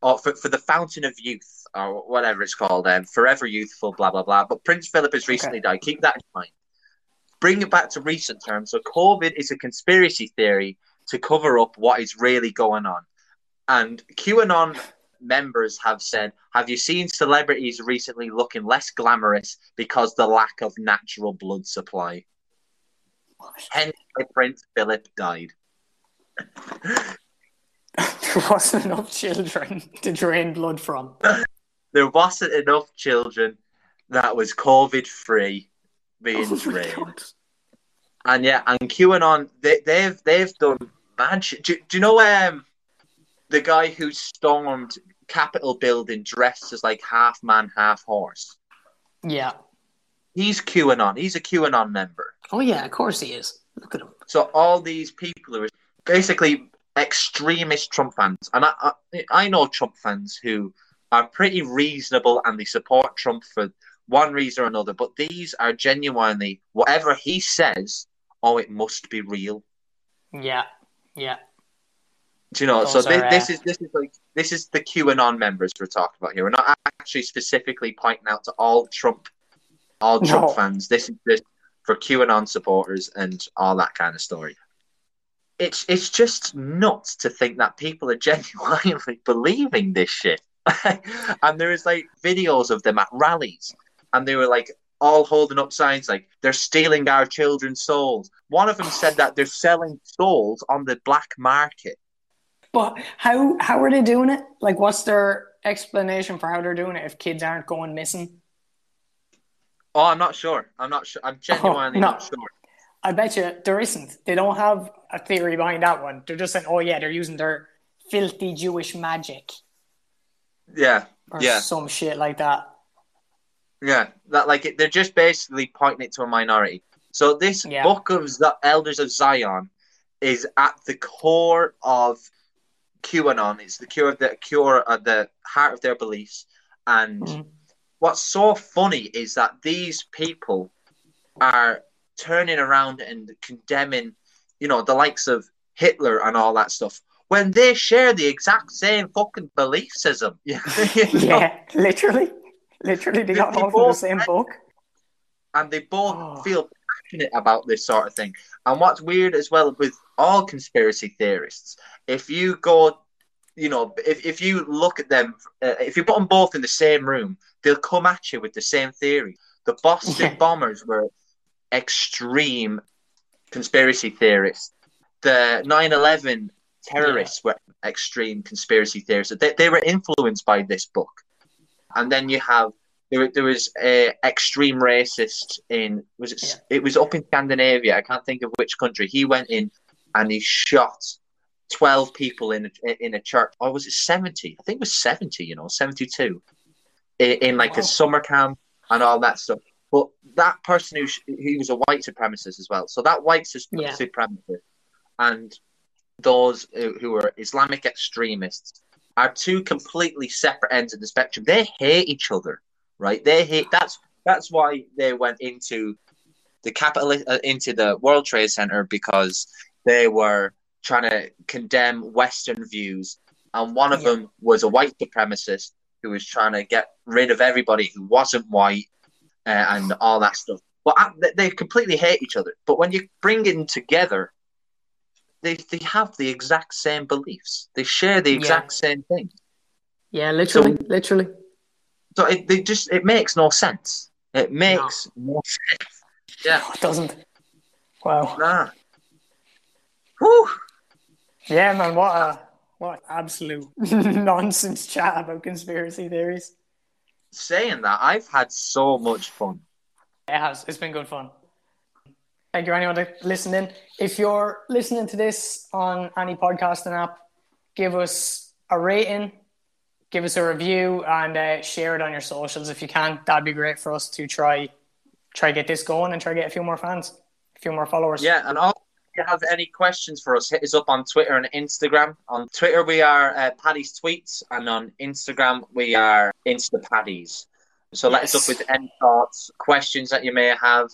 S3: or for, for the Fountain of Youth, or whatever it's called, um, forever youthful, blah blah blah. But Prince Philip has recently died. Keep that in mind. Bring it back to recent terms. So COVID is a conspiracy theory to cover up what is really going on, and QAnon members have said, "Have you seen celebrities recently looking less glamorous because the lack of natural blood supply?" Hence, why Prince Philip died. *laughs*
S2: there wasn't enough children *laughs* to drain blood from. *laughs*
S3: There wasn't enough children that was COVID free being
S2: Oh
S3: drained. And yeah, and QAnon, they, they've they've done mad shit. Do, do you know um the guy who stormed Capitol building dressed as like half man, half horse?
S2: Yeah.
S3: He's QAnon. He's a QAnon member.
S2: Oh yeah, of course he is. Look at him.
S3: So all these people who are basically extremist Trump fans, and I, I I know Trump fans who are pretty reasonable and they support Trump for one reason or another. But these are genuinely whatever he says. Oh, it must be real.
S2: Yeah. Yeah.
S3: Do you know?
S2: Those
S3: so thi-
S2: are,
S3: this is this is like this is the QAnon members we're talking about here. We're not actually specifically pointing out to all Trump, all Trump
S2: No.
S3: fans. This is just for QAnon supporters and all that kind of story. It's it's just nuts to think that people are *laughs* genuinely believing this shit. *laughs* and there is like videos of them at rallies, and they were like all holding up signs like they're stealing our children's souls. One of them said that they're selling souls on the black market.
S2: But how how are they doing it? Like, what's their explanation for how they're doing it if kids aren't going missing?
S3: Oh, I'm not sure. I'm not sure. I'm oh, genuinely
S2: Oh, no.
S3: not sure.
S2: I bet you there isn't. They don't have a theory behind that one. They're just saying, "Oh yeah, they're using their filthy Jewish magic
S3: Yeah,
S2: or
S3: Yeah.
S2: some shit like that."
S3: yeah. That like it, they're just basically pointing it to a minority. So this
S2: Yeah.
S3: book of the Elders of Zion is at the core of QAnon. It's the cure of the cure at the heart of their beliefs. And
S2: Mhm.
S3: what's so funny is that these people are turning around and condemning, you know, the likes of Hitler and all that stuff when they share the exact same fucking beliefs as *laughs* them. You know?
S2: Yeah, literally, literally, they got
S3: They
S2: all from the
S3: both-
S2: same book.
S3: and they both
S2: Oh.
S3: feel passionate about this sort of thing. And what's weird as well with all conspiracy theorists, if you go, you know, if, if you look at them, uh, if you put them both in the same room, they'll come at you with the same theory. The Boston
S2: Yeah.
S3: bombers were extreme conspiracy theorists. The 9 11 terrorists were extreme conspiracy theorists. They, they were influenced by this book. And then you have there, there was a extreme racist in was it
S2: Yeah.
S3: it was up in Scandinavia. I can't think of which country. He went in and he shot twelve people in a, in a church. Or was it seventy? I think it was seventy. You know, seventy two in, in like
S2: Wow.
S3: a summer camp and all that stuff. But that person who sh- he was a white supremacist as well. So that white su-
S2: Yeah.
S3: supremacist and those who, who are Islamic extremists are two completely separate ends of the spectrum. They hate each other, right? They hate. That's that's why they went into the capital uh, into the World Trade Center because they were trying to condemn Western views, and one of
S2: Yeah.
S3: them was a white supremacist who was trying to get rid of everybody who wasn't white uh, and all that stuff. But uh, they- they completely hate each other. But when you bring them together, they they have the exact same beliefs. They share the
S2: Yeah.
S3: exact same thing.
S2: Yeah, literally, literally.
S3: So it they just it makes no sense. It makes no, sense. Yeah.
S2: Oh, it doesn't. Wow.
S3: Nah. Whew.
S2: Yeah, man, what a what absolute *laughs* nonsense chat about conspiracy theories.
S3: Saying that, I've had so much fun.
S2: It has. It's been good fun. Thank you, anyone that listening. If you're listening to this on any podcasting app, give us a rating, give us a review, and uh, share it on your socials if you can. That'd be great for us to try try get this going and try get a few more fans, a few more followers.
S3: Yeah, and also, if you have any questions for us, hit us up on Twitter and Instagram. On Twitter, we are uh, Paddy's Tweets, and on Instagram, we are Insta Paddies. So let us
S2: Yes.
S3: up with any thoughts, questions that you may have,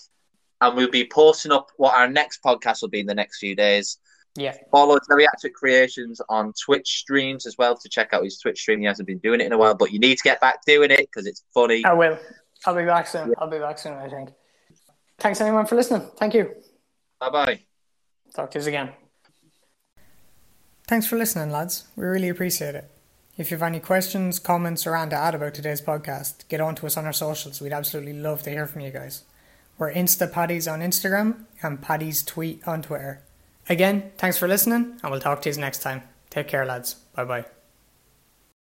S3: and we'll be posting up what our next podcast will be in the next few days.
S2: Yeah.
S3: Follow Geriatric Creations on Twitch streams as well to check out his Twitch stream. He hasn't been doing it in a while, but you need to get back doing it because it's funny.
S2: I will. I'll be back soon. I'll be back soon, I think. Thanks, anyone, for listening. Thank you.
S3: Bye bye.
S2: Talk to you again. Thanks for listening, lads. We really appreciate it. If you have any questions, comments, or anything to add about today's podcast, get on to us on our socials. We'd absolutely love to hear from you guys. We're Insta Paddies on Instagram and Paddy's Tweet on Twitter. Again, thanks for listening, and we'll talk to you next time. Take care, lads. Bye bye.